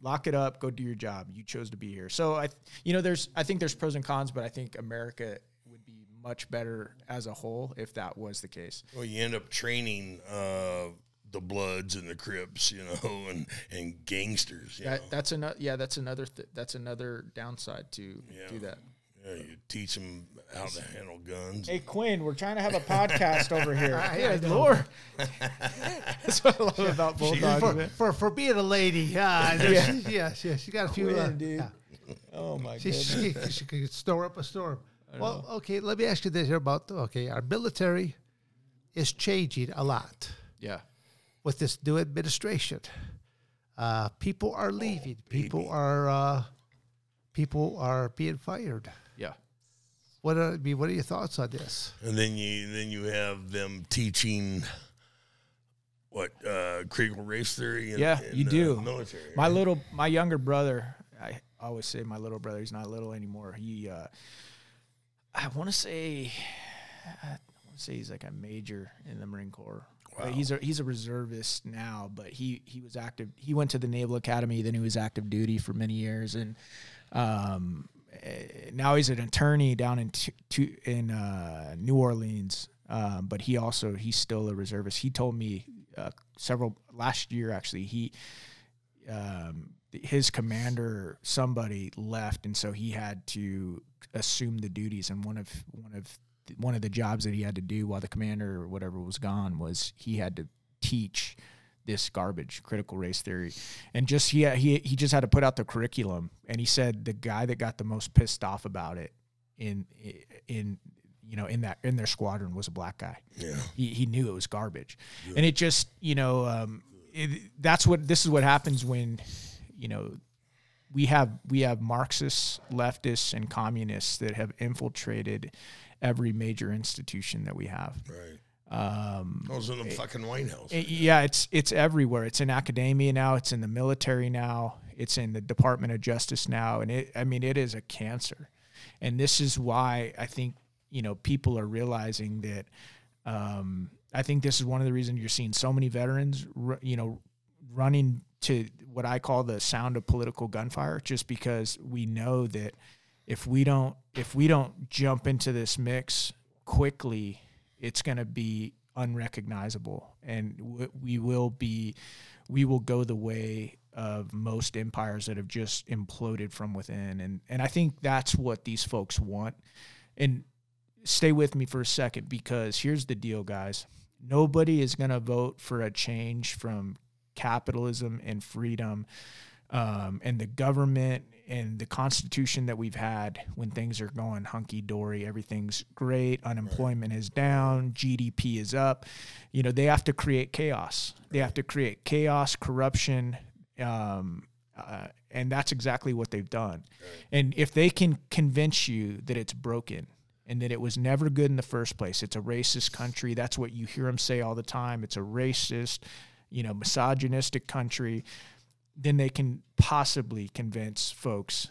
Lock it up go do your job. You chose to be here. So i you know there's i think there's pros and cons but i think america would be much better as a whole if that was the case. Well, you end up training uh, the Bloods and the Crips, you know, and and gangsters. You know? that, that's another yeah that's another th- that's another downside to Yeah. do that Yeah, you teach them how to handle guns. hey quinn we're trying to have a podcast over here I- I Good know. lord that's what i love about bulldogs For, for for being a lady, yeah, Yeah. yeah, she, yeah, she, she got a few. uh, dude. yeah. oh my She, goodness she, she could store up a storm. Well, okay, let me ask you this here about okay, our military is changing a lot yeah with this new administration. Uh, people are leaving. People are uh, people are being fired. yeah What are I mean, what are your thoughts on this? And then you then you have them teaching what uh, critical race theory. In, Yeah, in you do. military. Military. My little, my younger brother. I always say my little brother. He's not little anymore. He, uh, I want to say, I want to say he's like a major in the Marine Corps. But he's a he's a reservist now, but he he was active. He went to the Naval Academy, then he was active duty for many years, and um, eh, now he's an attorney down in Tu- Tu- in uh, New Orleans. Um, but he also he's still a reservist. He told me uh, several last year actually he um, his commander somebody left and so he had to assume the duties and one of one of one of the jobs that he had to do while the commander or whatever was gone was he had to teach this garbage critical race theory. And just he he he just had to put out the curriculum. And he said the guy that got the most pissed off about it in in you know in that in their squadron was a black guy. Yeah. he, he knew it was garbage. And it just you know um, it, that's what this is what happens when you know we have we have marxists leftists and communists that have infiltrated every major institution that we have Right. um, I was in the fucking White House. it- yeah, it's it's everywhere. It's in academia now. It's in the military now. It's in the Department of Justice now, and it. I mean, it is a cancer, and this is why I think you know people are realizing that. Um, I think this is one of the reasons you're seeing so many veterans, you know, running to what I call the sound of political gunfire, just because we know that if we don't if we don't jump into this mix quickly, it's going to be unrecognizable, and we will be we will go the way of most empires that have just imploded from within, and and I think that's what these folks want. And stay with me for a second because here's the deal, guys. Nobody is going to vote for a change from capitalism and freedom um, and the government and the constitution that we've had when things are going hunky dory, everything's great, unemployment is down, GDP is up. You know, they have to create chaos. They have to create chaos, corruption, um, uh, and that's exactly what they've done. And if they can convince you that it's broken and that it was never good in the first place, it's a racist country. That's what you hear them say all the time. It's a racist, you know, misogynistic country. Then they can possibly convince folks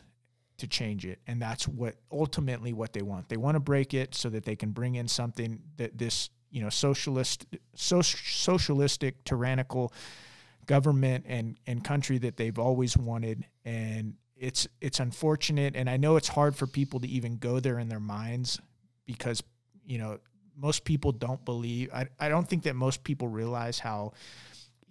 to change it, and that's what ultimately what they want. They want to break it so that they can bring in something that this you know socialist, so, socialistic, tyrannical government and and country that they've always wanted and it's it's unfortunate, and I know it's hard for people to even go there in their minds because you know most people don't believe. I I don't think that most people realize how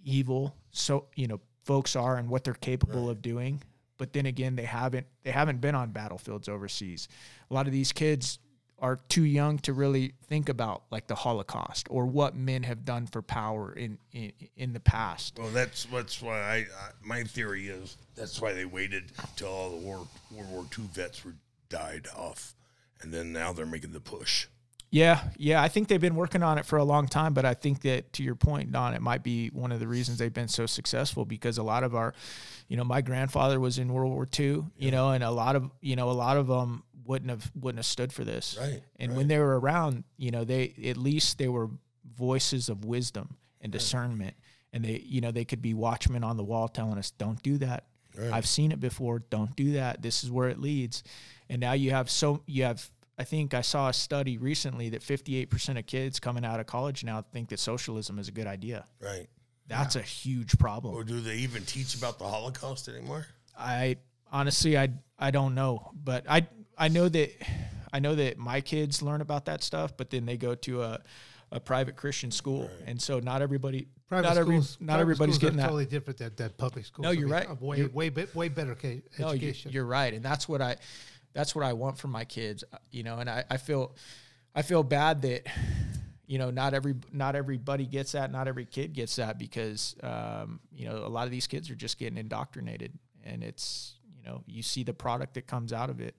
evil so you know folks are and what they're capable of doing. But then again, they haven't they haven't been on battlefields overseas. A lot of these kids are too young to really think about like the Holocaust or what men have done for power in in, in the past. Well, that's that's why I, I my theory is that's why they waited till all the war World War II vets were died off, and then now they're making the push. Yeah, yeah, I think they've been working on it for a long time, but I think that to your point, Don, it might be one of the reasons they've been so successful because a lot of our, you know, my grandfather was in World War II, you know, and a lot of, you know, a lot of them wouldn't have wouldn't have stood for this. Right, And right. when they were around, you know, they at least they were voices of wisdom and discernment, and they, you know, they could be watchmen on the wall telling us, "Don't do that." I've seen it before. Don't do that. This is where it leads. And now you have so you have. I think I saw a study recently that 58% of kids coming out of college now think that socialism is a good idea. Right. That's a huge problem. Or do they even teach about the Holocaust anymore? I honestly I I don't know, but I I know that I know that my kids learn about that stuff, but then they go to a a private Christian school, and so not everybody Private not every schools, not everybody's getting that. totally different than, than public school. No, you're right. Way, You're- way, be- way better ca- No, you- education. you're right, and that's what I that's what I want for my kids. uh, You know, and I, I feel I feel bad that you know not every not everybody gets that, not every kid gets that because um, you know a lot of these kids are just getting indoctrinated, and it's you know you see the product that comes out of it.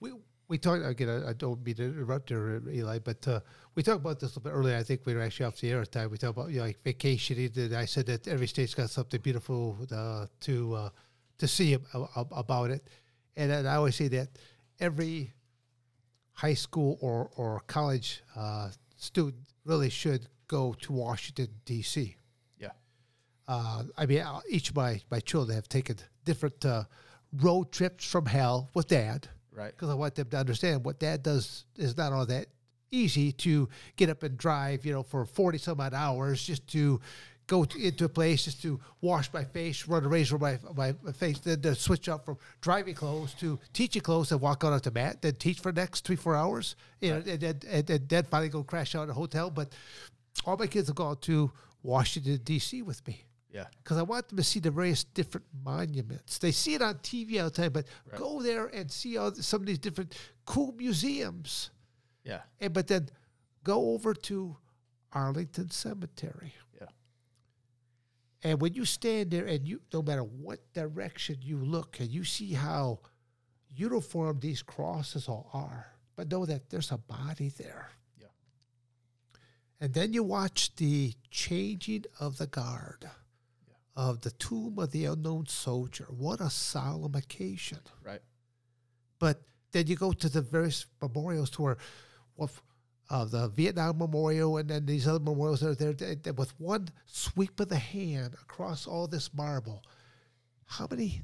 we we talked again. I, don't mean to interrupt you, Eli, but uh, we talked about this a little bit earlier. I think we were actually off the air at time. We talked about you know, like vacationing, and I said that every state's got something beautiful uh, to uh, to see ab- ab- about it. And then I always say that every high school or or college uh, student really should go to Washington D.C. Yeah, Uh, I mean, uh, each of my, my children have taken different uh, road trips from hell with dad. Right. Because I want them to understand what dad does is not all that easy to get up and drive, you know, for 40 some odd hours just to go to, into a place, just to wash my face, run a razor my, my face, then to switch up from driving clothes to teaching clothes and walk out onto the mat, then teach for the next three, four hours, you know, and, then and, and then finally go crash out at a hotel. But all my kids have gone to Washington, D.C. with me yeah, because I want them to see the various different monuments. They see it on TV all the time, but go there and see all some of these different cool museums. yeah, And but then go over to Arlington Cemetery. Yeah, And when you stand there and you no matter what direction you look and you see how uniform these crosses all are, but know that there's a body there. Yeah. And then you watch the changing of the guard of the tomb of the unknown soldier. What a solemn occasion. right. But then you go to the various memorials to where, with, uh, the Vietnam Memorial and then these other memorials that are there, with one sweep of the hand across all this marble, how many, how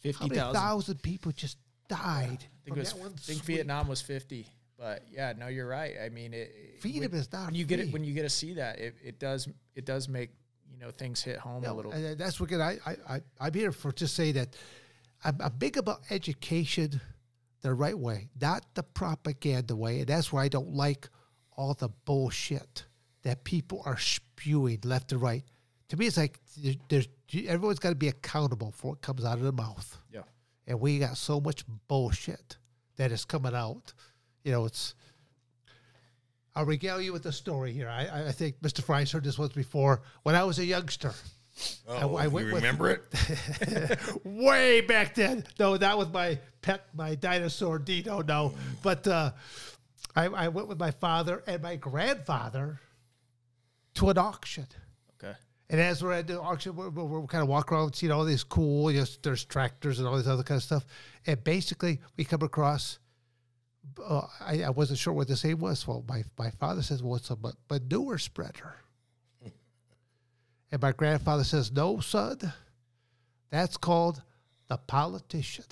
Fifty many thousand. thousand people just died? I think, was, I think? Vietnam was 50. But yeah, no, you're right. I mean, it, Freedom when, is not when you get it when you get to see that, it, it does it does make you know things hit home a No, little. and that's what I, I, I, I'm here for to say that I'm, I'm big about education the right way, not the propaganda way. And that's why I don't like all the bullshit that people are spewing left and right. To me, it's like there- there's everyone's got to be accountable for what comes out of their mouth. yeah, And we got so much bullshit that is coming out. You know, it's. I'll regale you with a story here. I, I- I think Mr. Frye's heard this once before. When I was a youngster, Oh, I you went with- remember it? way back then. No, that was my pet, my dinosaur Dino. No, but uh, I, I went with my father and my grandfather to an auction. okay, And as we're at the auction, we're, we're, we're kind of walking around, and seeing all these cool, you know, there's tractors and all this other kind of stuff. And basically, we come across, uh, I, I wasn't sure what the name was. Well, my, my father says, well, it's a ma- manure spreader. and my grandfather says, no, son, that's called the politician.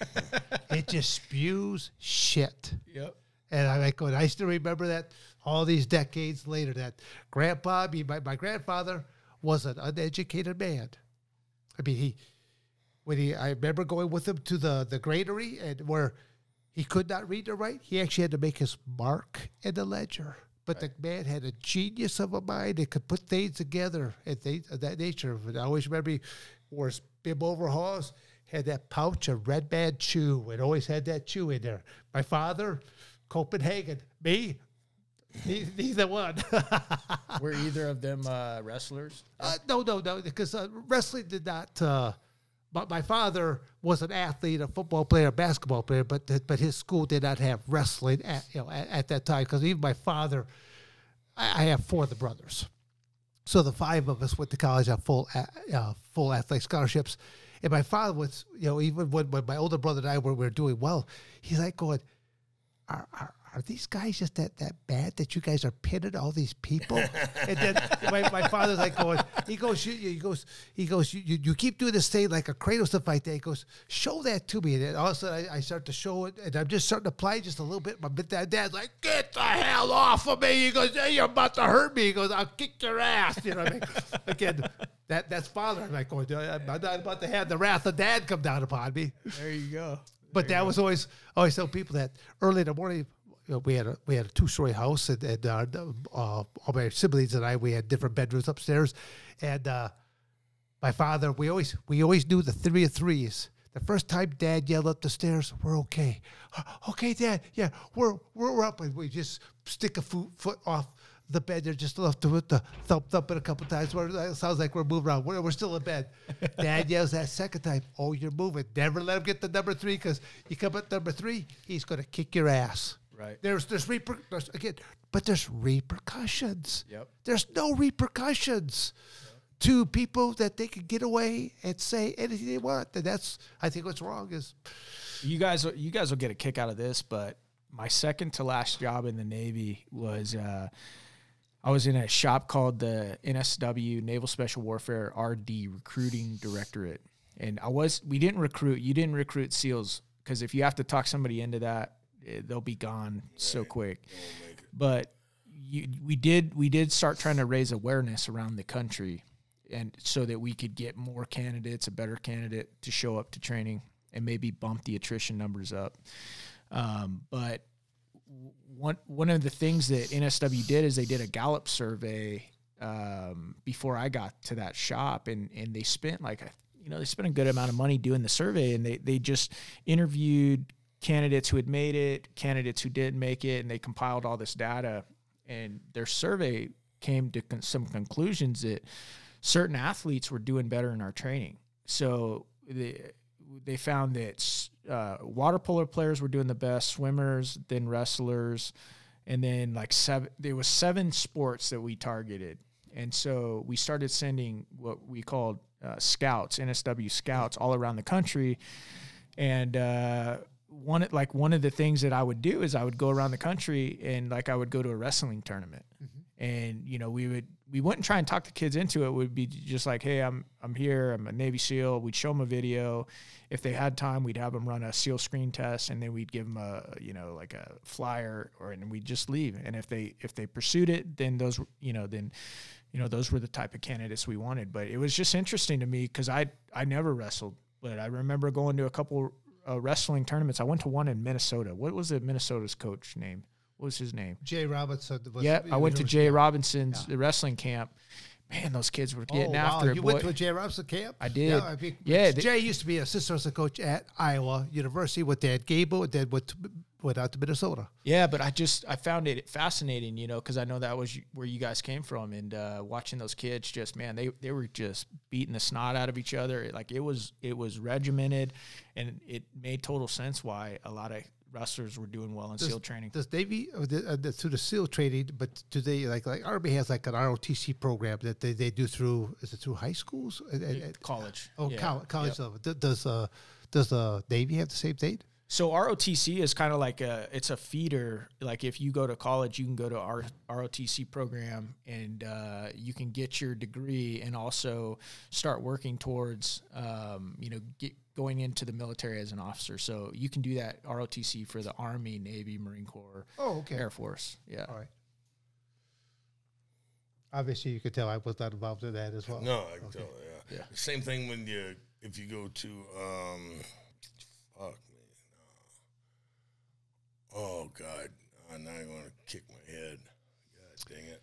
it just spews shit. yep, And I'm like, I still remember that all these decades later that grandpa, I mean, my, my grandfather was an uneducated man. I mean, he when he I remember going with him to the the granary and where he could not read or write, he actually had to make his mark in the ledger. But the man had a genius of a mind and could put things together and things of that nature. And I always remember he wore his bib overalls, had that pouch of Red Man Chew, and always had that chew in there. My father, Copenhagen. Me, ne- neither one. Were either of them uh, wrestlers? Uh, no, no, no, because uh, wrestling did not. Uh, but my father was an athlete, a football player, a basketball player, but but his school did not have wrestling at you know at, at that time. Because even my father, I, I have four of the brothers, so the five of us went to college on full a- uh, full athletic scholarships. And my father was, you know, even when, when my older brother and I were, were doing well, he's like going, are, are, are these guys just that, that bad that you guys are pinning all these people? and then my, my father's like going, he goes, you, you- he goes, he goes, you, you, you keep doing this thing like a cradle stuff like that. He goes, show that to me. And then all of a sudden I, I start to show it and I'm just starting to apply just a little bit. My dad, dad's like, get the hell off of me. He goes, hey, you're about to hurt me. He goes, I'll kick your ass. You know what I mean? Again, that, that's father. I'm like, going, I'm not about to have the wrath of dad come down upon me. There you go. But that was always I always tell people that early in the morning you know, we had a we had a two story house and, and uh, uh, all my siblings and I we had different bedrooms upstairs, and uh, my father we always we always knew the three of threes. The first time Dad yelled up the stairs, "We're okay, okay, Dad, yeah, we're we're, we're up," and we just stick a foot, foot off the bed They're just left to put the thump thump it a couple times. Where it sounds like we're moving around. We're, we're still in bed. Dad yells that second time, "Oh, you're moving!" Never let him get to number three because you come at number three, he's going to kick your ass. Right. There's there's reper- there's, again, but there's repercussions. Yep. There's no repercussions to people that they can get away and say anything they want. And that's I think what's wrong is You guys, you guys will get a kick out of this, but my second to last job in the Navy was uh, I was in a shop called the NSW Naval Special Warfare RD Recruiting Directorate, and I was we didn't recruit. You didn't recruit SEALs because if you have to talk somebody into that, eh, they'll be gone so quick. But you, we did we did start trying to raise awareness around the country, and so that we could get more candidates, a better candidate to show up to training, and maybe bump the attrition numbers up. Um, but one one of the things that NSW did is they did a Gallup survey um, before I got to that shop, and and they spent like a you know they spent a good amount of money doing the survey, and they they just interviewed candidates who had made it, candidates who didn't make it, and they compiled all this data, and their survey came to con- some conclusions that certain athletes were doing better in our training. So they they found that uh, water polo players were doing the best, swimmers, then wrestlers, and then like seven. There was seven sports that we targeted, and so we started sending what we called uh, scouts, NSW scouts, all around the country, and. Uh, one like one of the things that I would do is I would go around the country and like I would go to a wrestling tournament and you know we would we wouldn't try and talk the kids into it. We'd be just like, hey, I'm I'm here. I'm a Navy SEAL. We'd show them a video. If they had time, we'd have them run a SEAL screen test, and then we'd give them a you know like a flyer, or and we'd just leave. And if they if they pursued it, then those you know then you know those were the type of candidates we wanted. But it was just interesting to me because I I never wrestled, but I remember going to a couple uh, wrestling tournaments. I went to one in Minnesota. What was the Minnesota's coach name? What was his name? Jay Robinson. Was, Yeah, I went to Jay Robinson's wrestling camp. Man, those kids were getting oh, after wow. it. You boy. went to a Jay Robinson camp? I did. Yeah, I mean, Yeah, they- Jay used to be a assistant wrestling coach at Iowa University with Dan Gable, then went, to, went out to Minnesota. yeah, but I just I found it fascinating, you know, because I know that was where you guys came from, and uh, watching those kids, just man, they they were just beating the snot out of each other. Like it was it was regimented, and it made total sense why a lot of wrestlers were doing well in SEAL training. Does Navy uh, the, uh, through the SEAL training? But do they like like Army has like an ROTC program that they, they do through is it through high schools? Uh, uh, uh, college. oh, yeah. col- college Yep. level. Does uh does the Navy have the same date? So ROTC is kind of like a it's a feeder. Like if you go to college, you can go to our ROTC program and uh, you can get your degree and also start working towards um, you know get, going into the military as an officer. So you can do that ROTC for the Army, Navy, Marine Corps, Oh, okay. Air Force. Yeah. All right. Obviously, you could tell I was not involved in that as well. No, I can tell. Yeah. Same thing when you if you go to um, fuck me, oh god, oh, now I want to kick my head. God dang it.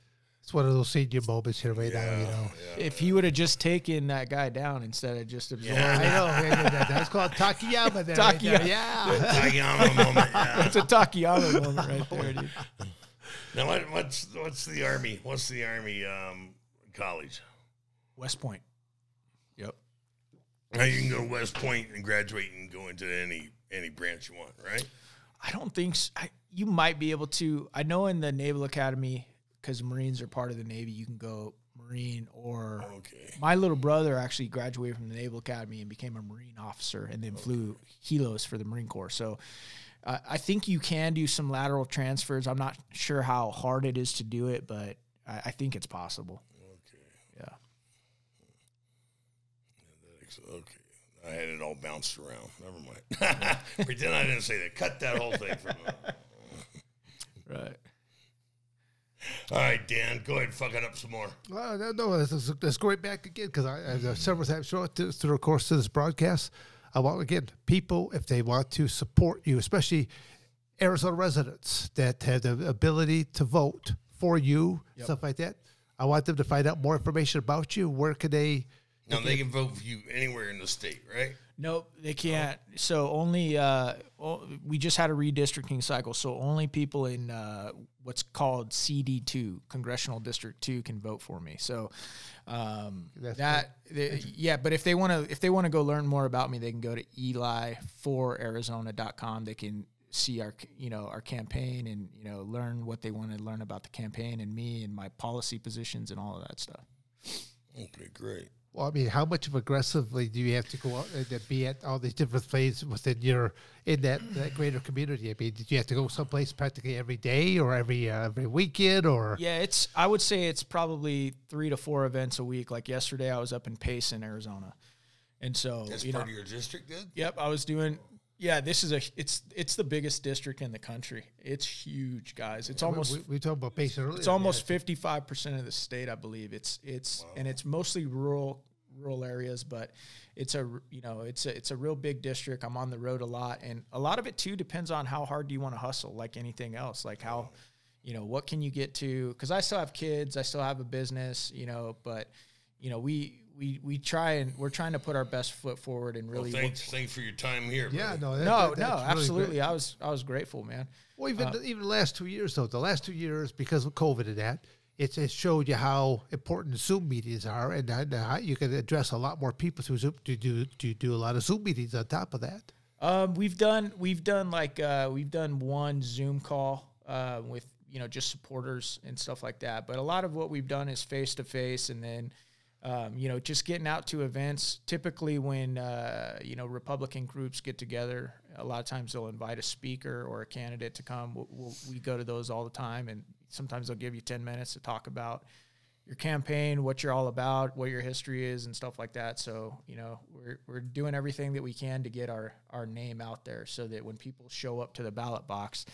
It's one of those senior moments here right now, you know. yeah. If he would have just taken that guy down instead of just absorbing, I know. yeah, yeah, that- That's called Takayama there. right there, Takayama. Yeah. Takayama moment. Yeah. it's a Takayama moment right there, dude. Now what, what's what's the army? What's the army um, college? West Point. Yep. Now you can go to West Point and graduate and go into any any branch you want, right? I don't think s I you might be able to. I know in the Naval Academy because Marines are part of the Navy. You can go Marine or Okay. my little brother actually graduated from the Naval Academy and became a Marine officer and then flew helos for the Marine Corps. So uh, I think you can do some lateral transfers. I'm not sure how hard it is to do it, but I, I think it's possible. Okay. Yeah. Okay. I had it all bounced around. Never mind. Pretend I didn't say that. Cut that whole thing from. Right. All right, Dan, go ahead and fuck it up some more. Well, no, no, let's, let's- go right back again because I, uh, several times throughout the, through the course of this broadcast, I want again people if they want to support you, especially Arizona residents that have the ability to vote for you, stuff like that. I want them to find out more information about you. Where can they? Now they can vote for you anywhere in the state, right? Nope, they can't. So only uh, we just had a redistricting cycle, so only people in uh, what's called CD two, Congressional District two, can vote for me. So um, that, the- yeah. But if they want to, if they want to go learn more about me, they can go to eli4arizona.com. They can see our, you know, our campaign and you know learn what they want to learn about the campaign and me and my policy positions and all of that stuff. Okay, great. Well, I mean, how much of aggressively do you have to go out and be at all these different places within your in that, that greater community? I mean, did you have to go someplace practically every day or every uh, every weekend or? Yeah, it's. I would say it's probably three to four events a week. Like yesterday, I was up in Payson, Arizona, and so That's you know, part of your district, then? yep, I was doing. Yeah, this is a. It's it's the biggest district in the country. It's huge, guys. It's almost we, we talked about pace earlier. it's almost fifty five percent of the state, I believe. It's it's and it's mostly rural rural areas, but it's a you know it's a it's a real big district. I'm on the road a lot, and a lot of it too depends on how hard do you want to hustle, like anything else, like how you know what can you get to because i still have kids i still have a business you know but you know we we we try and we're trying to put our best foot forward and Well, really thanks, thanks for your time here. Yeah, brother. no, that, no that- no really absolutely great. i was i was grateful man Well, even even the last two years though, the last two years because of COVID and that, it's it showed you how important Zoom meetings are, and, and how you can address a lot more people through Zoom. To do to do a lot of Zoom meetings on top of that. Um, we've done we've done like uh, we've done one Zoom call uh, with you know just supporters and stuff like that. But a lot of what we've done is face to face, and then um, you know just getting out to events. Typically, when uh, you know Republican groups get together, a lot of times they'll invite a speaker or a candidate to come. We'll, we'll, we go to those all the time, and sometimes they'll give you ten minutes to talk about your campaign, what you're all about, what your history is, and stuff like that. So you know, we're we're doing everything that we can to get our our name out there, so that when people show up to the ballot box,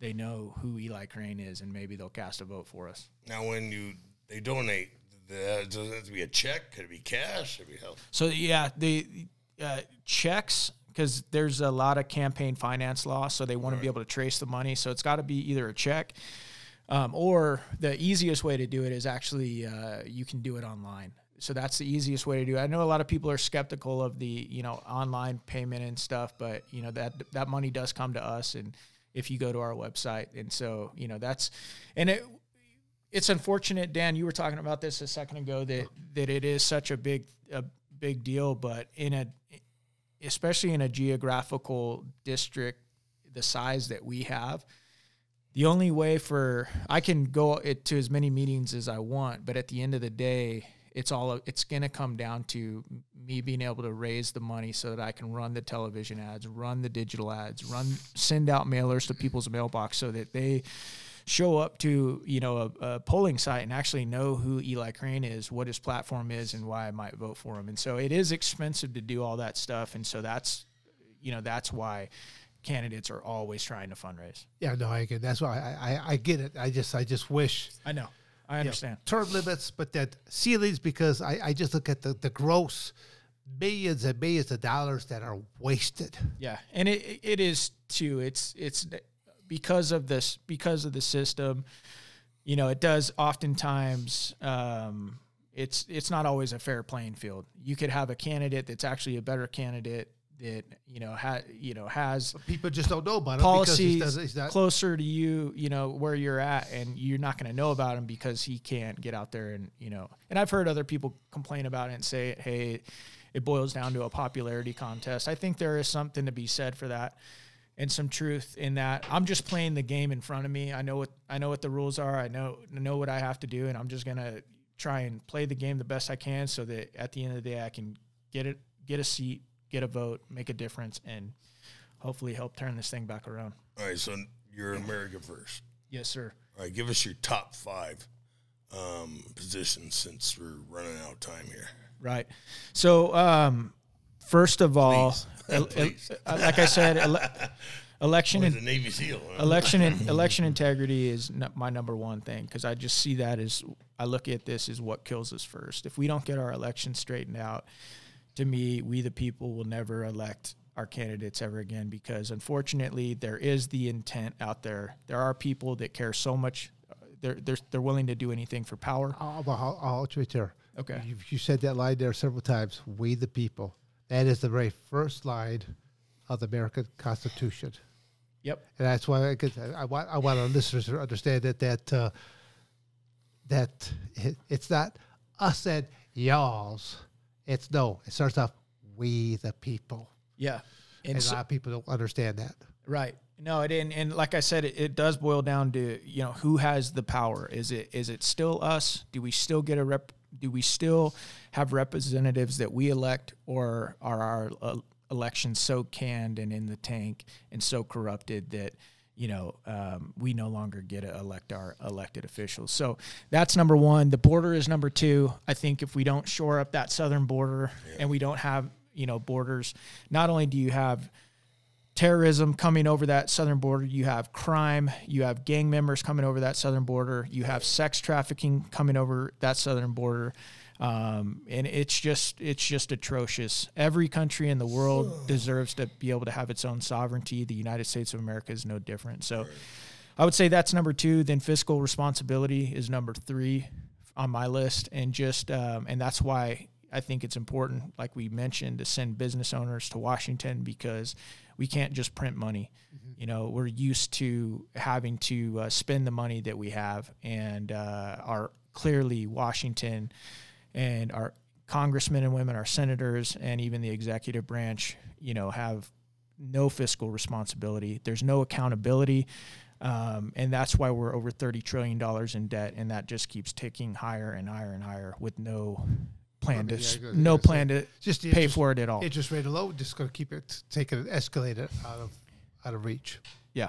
they know who Eli Crane is, and maybe they'll cast a vote for us. Now, when you they donate, does it have to be a check? Could it be cash? Could it be help? So yeah, the uh, checks because there's a lot of campaign finance law, so they want to be able to trace the money. So it's got to be either a check. Um, or the easiest way to do it is actually uh, you can do it online. So that's the easiest way to do it. I know a lot of people are skeptical of the you know online payment and stuff, but you know that that money does come to us, and if you go to our website, and so you know that's and it it's unfortunate, Dan. You were talking about this a second ago that that it is such a big a big deal, but in a especially in a geographical district the size that we have, the only way for I can go to as many meetings as I want, but at the end of the day, it's all it's going to come down to me being able to raise the money so that I can run the television ads, run the digital ads, run send out mailers to people's mailbox so that they show up to you know a, a polling site and actually know who Eli Crane is, what his platform is, and why I might vote for him. And so it is expensive to do all that stuff, and so that's you know that's why candidates are always trying to fundraise. Yeah, no, I get that's why I, I I get it. I just I just wish I know, I you know, understand. term limits, but that ceilings because I, I just look at the the gross millions and millions of dollars that are wasted. Yeah, and it it is too. It's it's because of this because of the system. You know, it does oftentimes. Um, it's it's not always a fair playing field. You could have a candidate that's actually a better candidate that you know ha, you know has People just don't know about because policies does, he's not. closer to you, you know, where you're at, and you're not going to know about him because he can't get out there and, you know, and I've heard other people complain about it and say, hey, it boils down to a popularity contest. I think there is something to be said for that and some truth in that. I'm just playing the game in front of me. I know what I know what the rules are. I know know what I have to do, and I'm just gonna try and play the game the best I can so that at the end of the day I can get it, get a seat, get a vote, make a difference, and hopefully help turn this thing back around. All right, so you're America first. Yes, sir. All right, give us your top five um, positions since we're running out of time here. Right. So, um, first of all, Please. el- Please. el- like I said, ele- election Boy, and the Navy SEAL. huh? election and election integrity is n- my number one thing because I just see that as I look at this as what kills us first. If we don't get our election straightened out, to me, we the people will never elect our candidates ever again because unfortunately there is the intent out there. There are people that care so much. uh, They're, they're, they're willing to do anything for power. I'll, I'll, I'll hold you right there. Okay. You, you said that line there several times. We the people. That is the very first line of the American Constitution. Yep. And that's why I, could, I want I want our listeners to understand that that uh, that it, it's not us and y'all's. It's no. It starts off we the people, Yeah. and, And a lot of people don't understand that. Right. No, it and, and like I said, it, it does boil down to you know who has the power. Is it is it still us? Do we still get a rep? Do we still have representatives that we elect, or are our uh, elections so canned and in the tank and so corrupted that you know um, we no longer get to elect our elected officials? So that's number one. The border is number two. I think if we don't shore up that southern border and we don't have you know borders, not only do you have terrorism coming over that southern border. You have crime. You have gang members coming over that southern border. You have sex trafficking coming over that southern border. Um, and it's just it's just atrocious. Every country in the world deserves to be able to have its own sovereignty. The United States of America is no different. So, I would say that's number two. Then fiscal responsibility is number three on my list, and just um, and that's why I think it's important, like we mentioned, to send business owners to Washington because we can't just print money. You know, we're used to having to uh, spend the money that we have, and uh, our clearly Washington and our congressmen and women, our senators, and even the executive branch, you know, have no fiscal responsibility. There's no accountability. Um, and that's why we're over $30 trillion in debt. And that just keeps ticking higher and higher and higher with no plan to, Yeah, no say, plan to Just pay interest, for it at all. interest rate alone, just going to keep it, take it, escalate it out of out of reach. Yeah,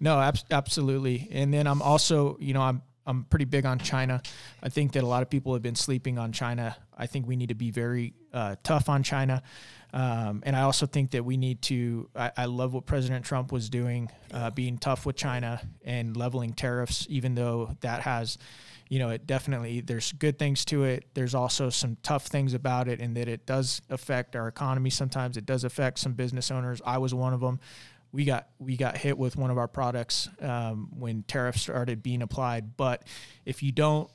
no, ab- absolutely. And then I'm also, you know, I'm I'm pretty big on China. I think that a lot of people have been sleeping on China. I think we need to be very uh, tough on China. Um, and I also think that we need to. I, I love what President Trump was doing, uh, being tough with China and leveling tariffs, even though that has, you know, it definitely there's good things to it. There's also some tough things about it, and that it does affect our economy. Sometimes it does affect some business owners. I was one of them we got we got hit with one of our products um, when tariffs started being applied. But if you don't,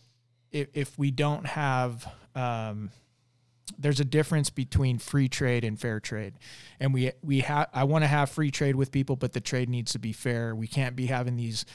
if, if we don't have, um, there's a difference between free trade and fair trade, and we we have. I want to have free trade with people, but the trade needs to be fair. We can't be having these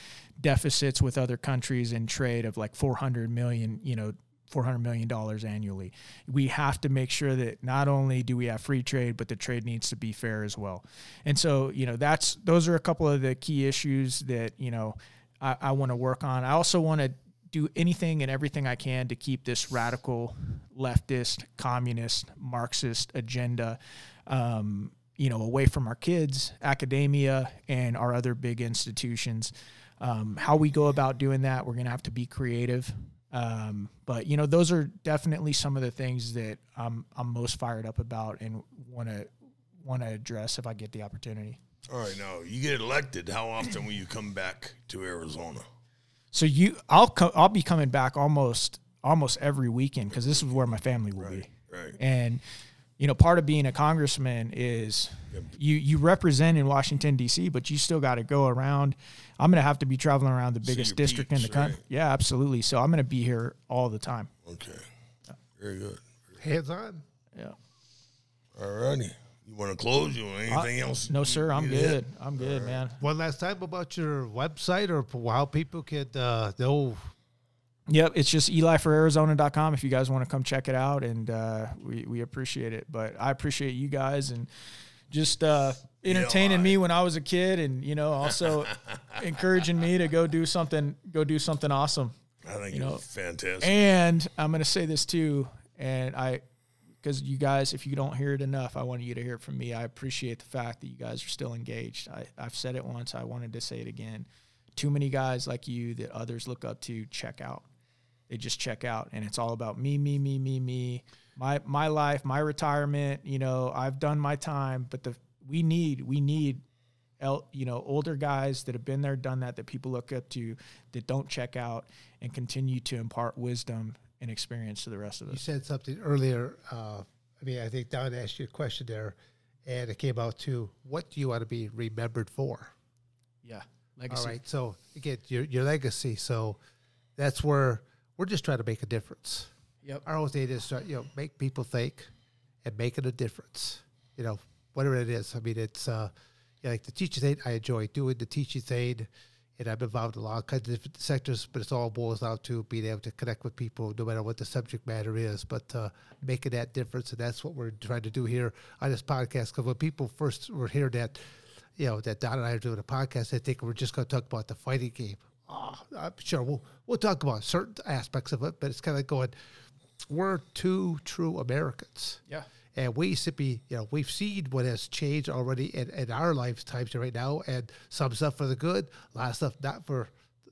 deficits with other countries in trade of like 400 million, you know, 400 million dollars annually. We have to make sure that not only do we have free trade, but the trade needs to be fair as well. And so, you know, that's those are a couple of the key issues that you know I, I want to work on. I also want to do anything and everything I can to keep this radical leftist, communist, Marxist agenda. Um, you know, away from our kids, academia, and our other big institutions. Um, how we go about doing that, we're going to have to be creative. Um, but you know, those are definitely some of the things that I'm I'm most fired up about and want to want to address if I get the opportunity. All right, now you get elected. How often will you come back to Arizona? So you, I'll co- I'll be coming back almost almost every weekend because this is where my family will Right, be. right. And you know, part of being a congressman is you you represent in Washington D.C., but you still got to go around. I'm going to have to be traveling around the biggest district peeps, in the country. Right? Yeah, absolutely. So I'm going to be here all the time. Okay. Very good. Hands on. Yeah. All righty. You want to close? You uh, anything I, else? No, sir. I'm good. I'm good, right. man. One last time about your website or how people could uh, know. Yep, it's just eliforarizona.com if you guys want to come check it out, and uh, we, we appreciate it. But I appreciate you guys and just uh, entertaining me when I was a kid, and you know also encouraging me to go do something go do something awesome. I think you know, fantastic. And I'm going to say this too, and I because you guys, if you don't hear it enough, I want you to hear it from me. I appreciate the fact that you guys are still engaged. I, I've said it once. I wanted to say it again. Too many guys like you that others look up to check out. They just check out, and it's all about me, me, me, me, me. My my life, my retirement. You know, I've done my time, but the we need we need el- you know older guys that have been there done that that people look up to that don't check out and continue to impart wisdom and experience to the rest of us You said something earlier. Uh, I mean, I think Don asked you a question there, and it came out to what do you want to be remembered for? yeah legacy All right. So again, your your legacy. So that's where we're just trying to make a difference. yep Our whole thing is you know make people think and making a difference. You know whatever it is. I mean it's uh yeah, like the teaching aid. I enjoy doing the teaching aid, and I'm involved in a lot of kinds of different sectors. But it's all boils down to being able to connect with people, no matter what the subject matter is. But uh, making that difference, and that's what we're trying to do here on this podcast. Because when people first were hearing that, you know, that Don and I are doing a podcast, they think we're just going to talk about the fighting game. Oh, I'm sure we'll we'll talk about certain aspects of it, but it's kind of going. We're two true Americans. yeah And we simply, you know, we've seen what has changed already in, in our lifetimes right now, and some stuff for the good, a lot of stuff not for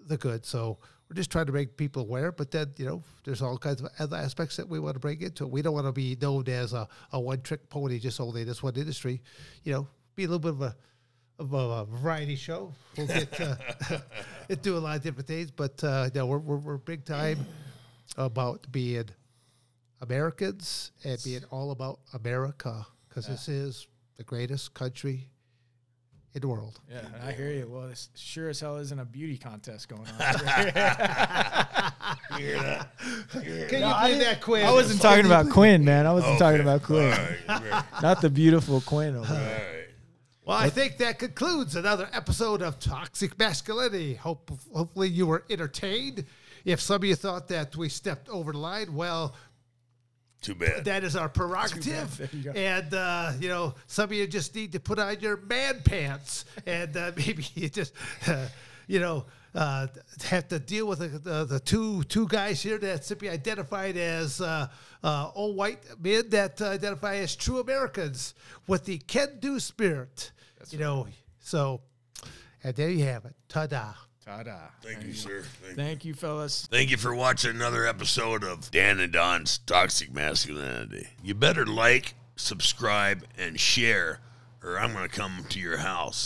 the good. So we're just trying to make people aware. But then, you know, there's all kinds of other aspects that we want to bring into it. We don't want to be known as a, a one trick pony, just only this one industry. You know, be a little bit of a of a variety show. We'll get uh, do a lot of different things, but uh, no, we're, we're we're big time about being Americans and being all about America because this is the greatest country in the world. yeah i hear you well this sure as hell isn't a beauty contest going on You hear that? Hear Can that? you do that quiz? i wasn't talking about quinn man i wasn't talking about quinn All right. Very- not the beautiful quinn over there. right. Well, I think that concludes another episode of Toxic Masculinity. Hope hopefully you were entertained. If some of you thought that we stepped over the line, well, Too bad. that is our prerogative. You. And uh, you know, some of you just need to put on your man pants, and uh, maybe you just, uh, you know, uh, have to deal with the, the, the two two guys here that simply identified as uh, uh, old white men that uh, identify as true Americans with the can-do spirit. you know, so and there you have it. Ta-da. Ta-da. Thank you, sir. Thank you. thank you fellas Thank you for watching another episode of Dan and Don's Toxic Masculinity. You better like, subscribe, and share, or I'm going to come to your house.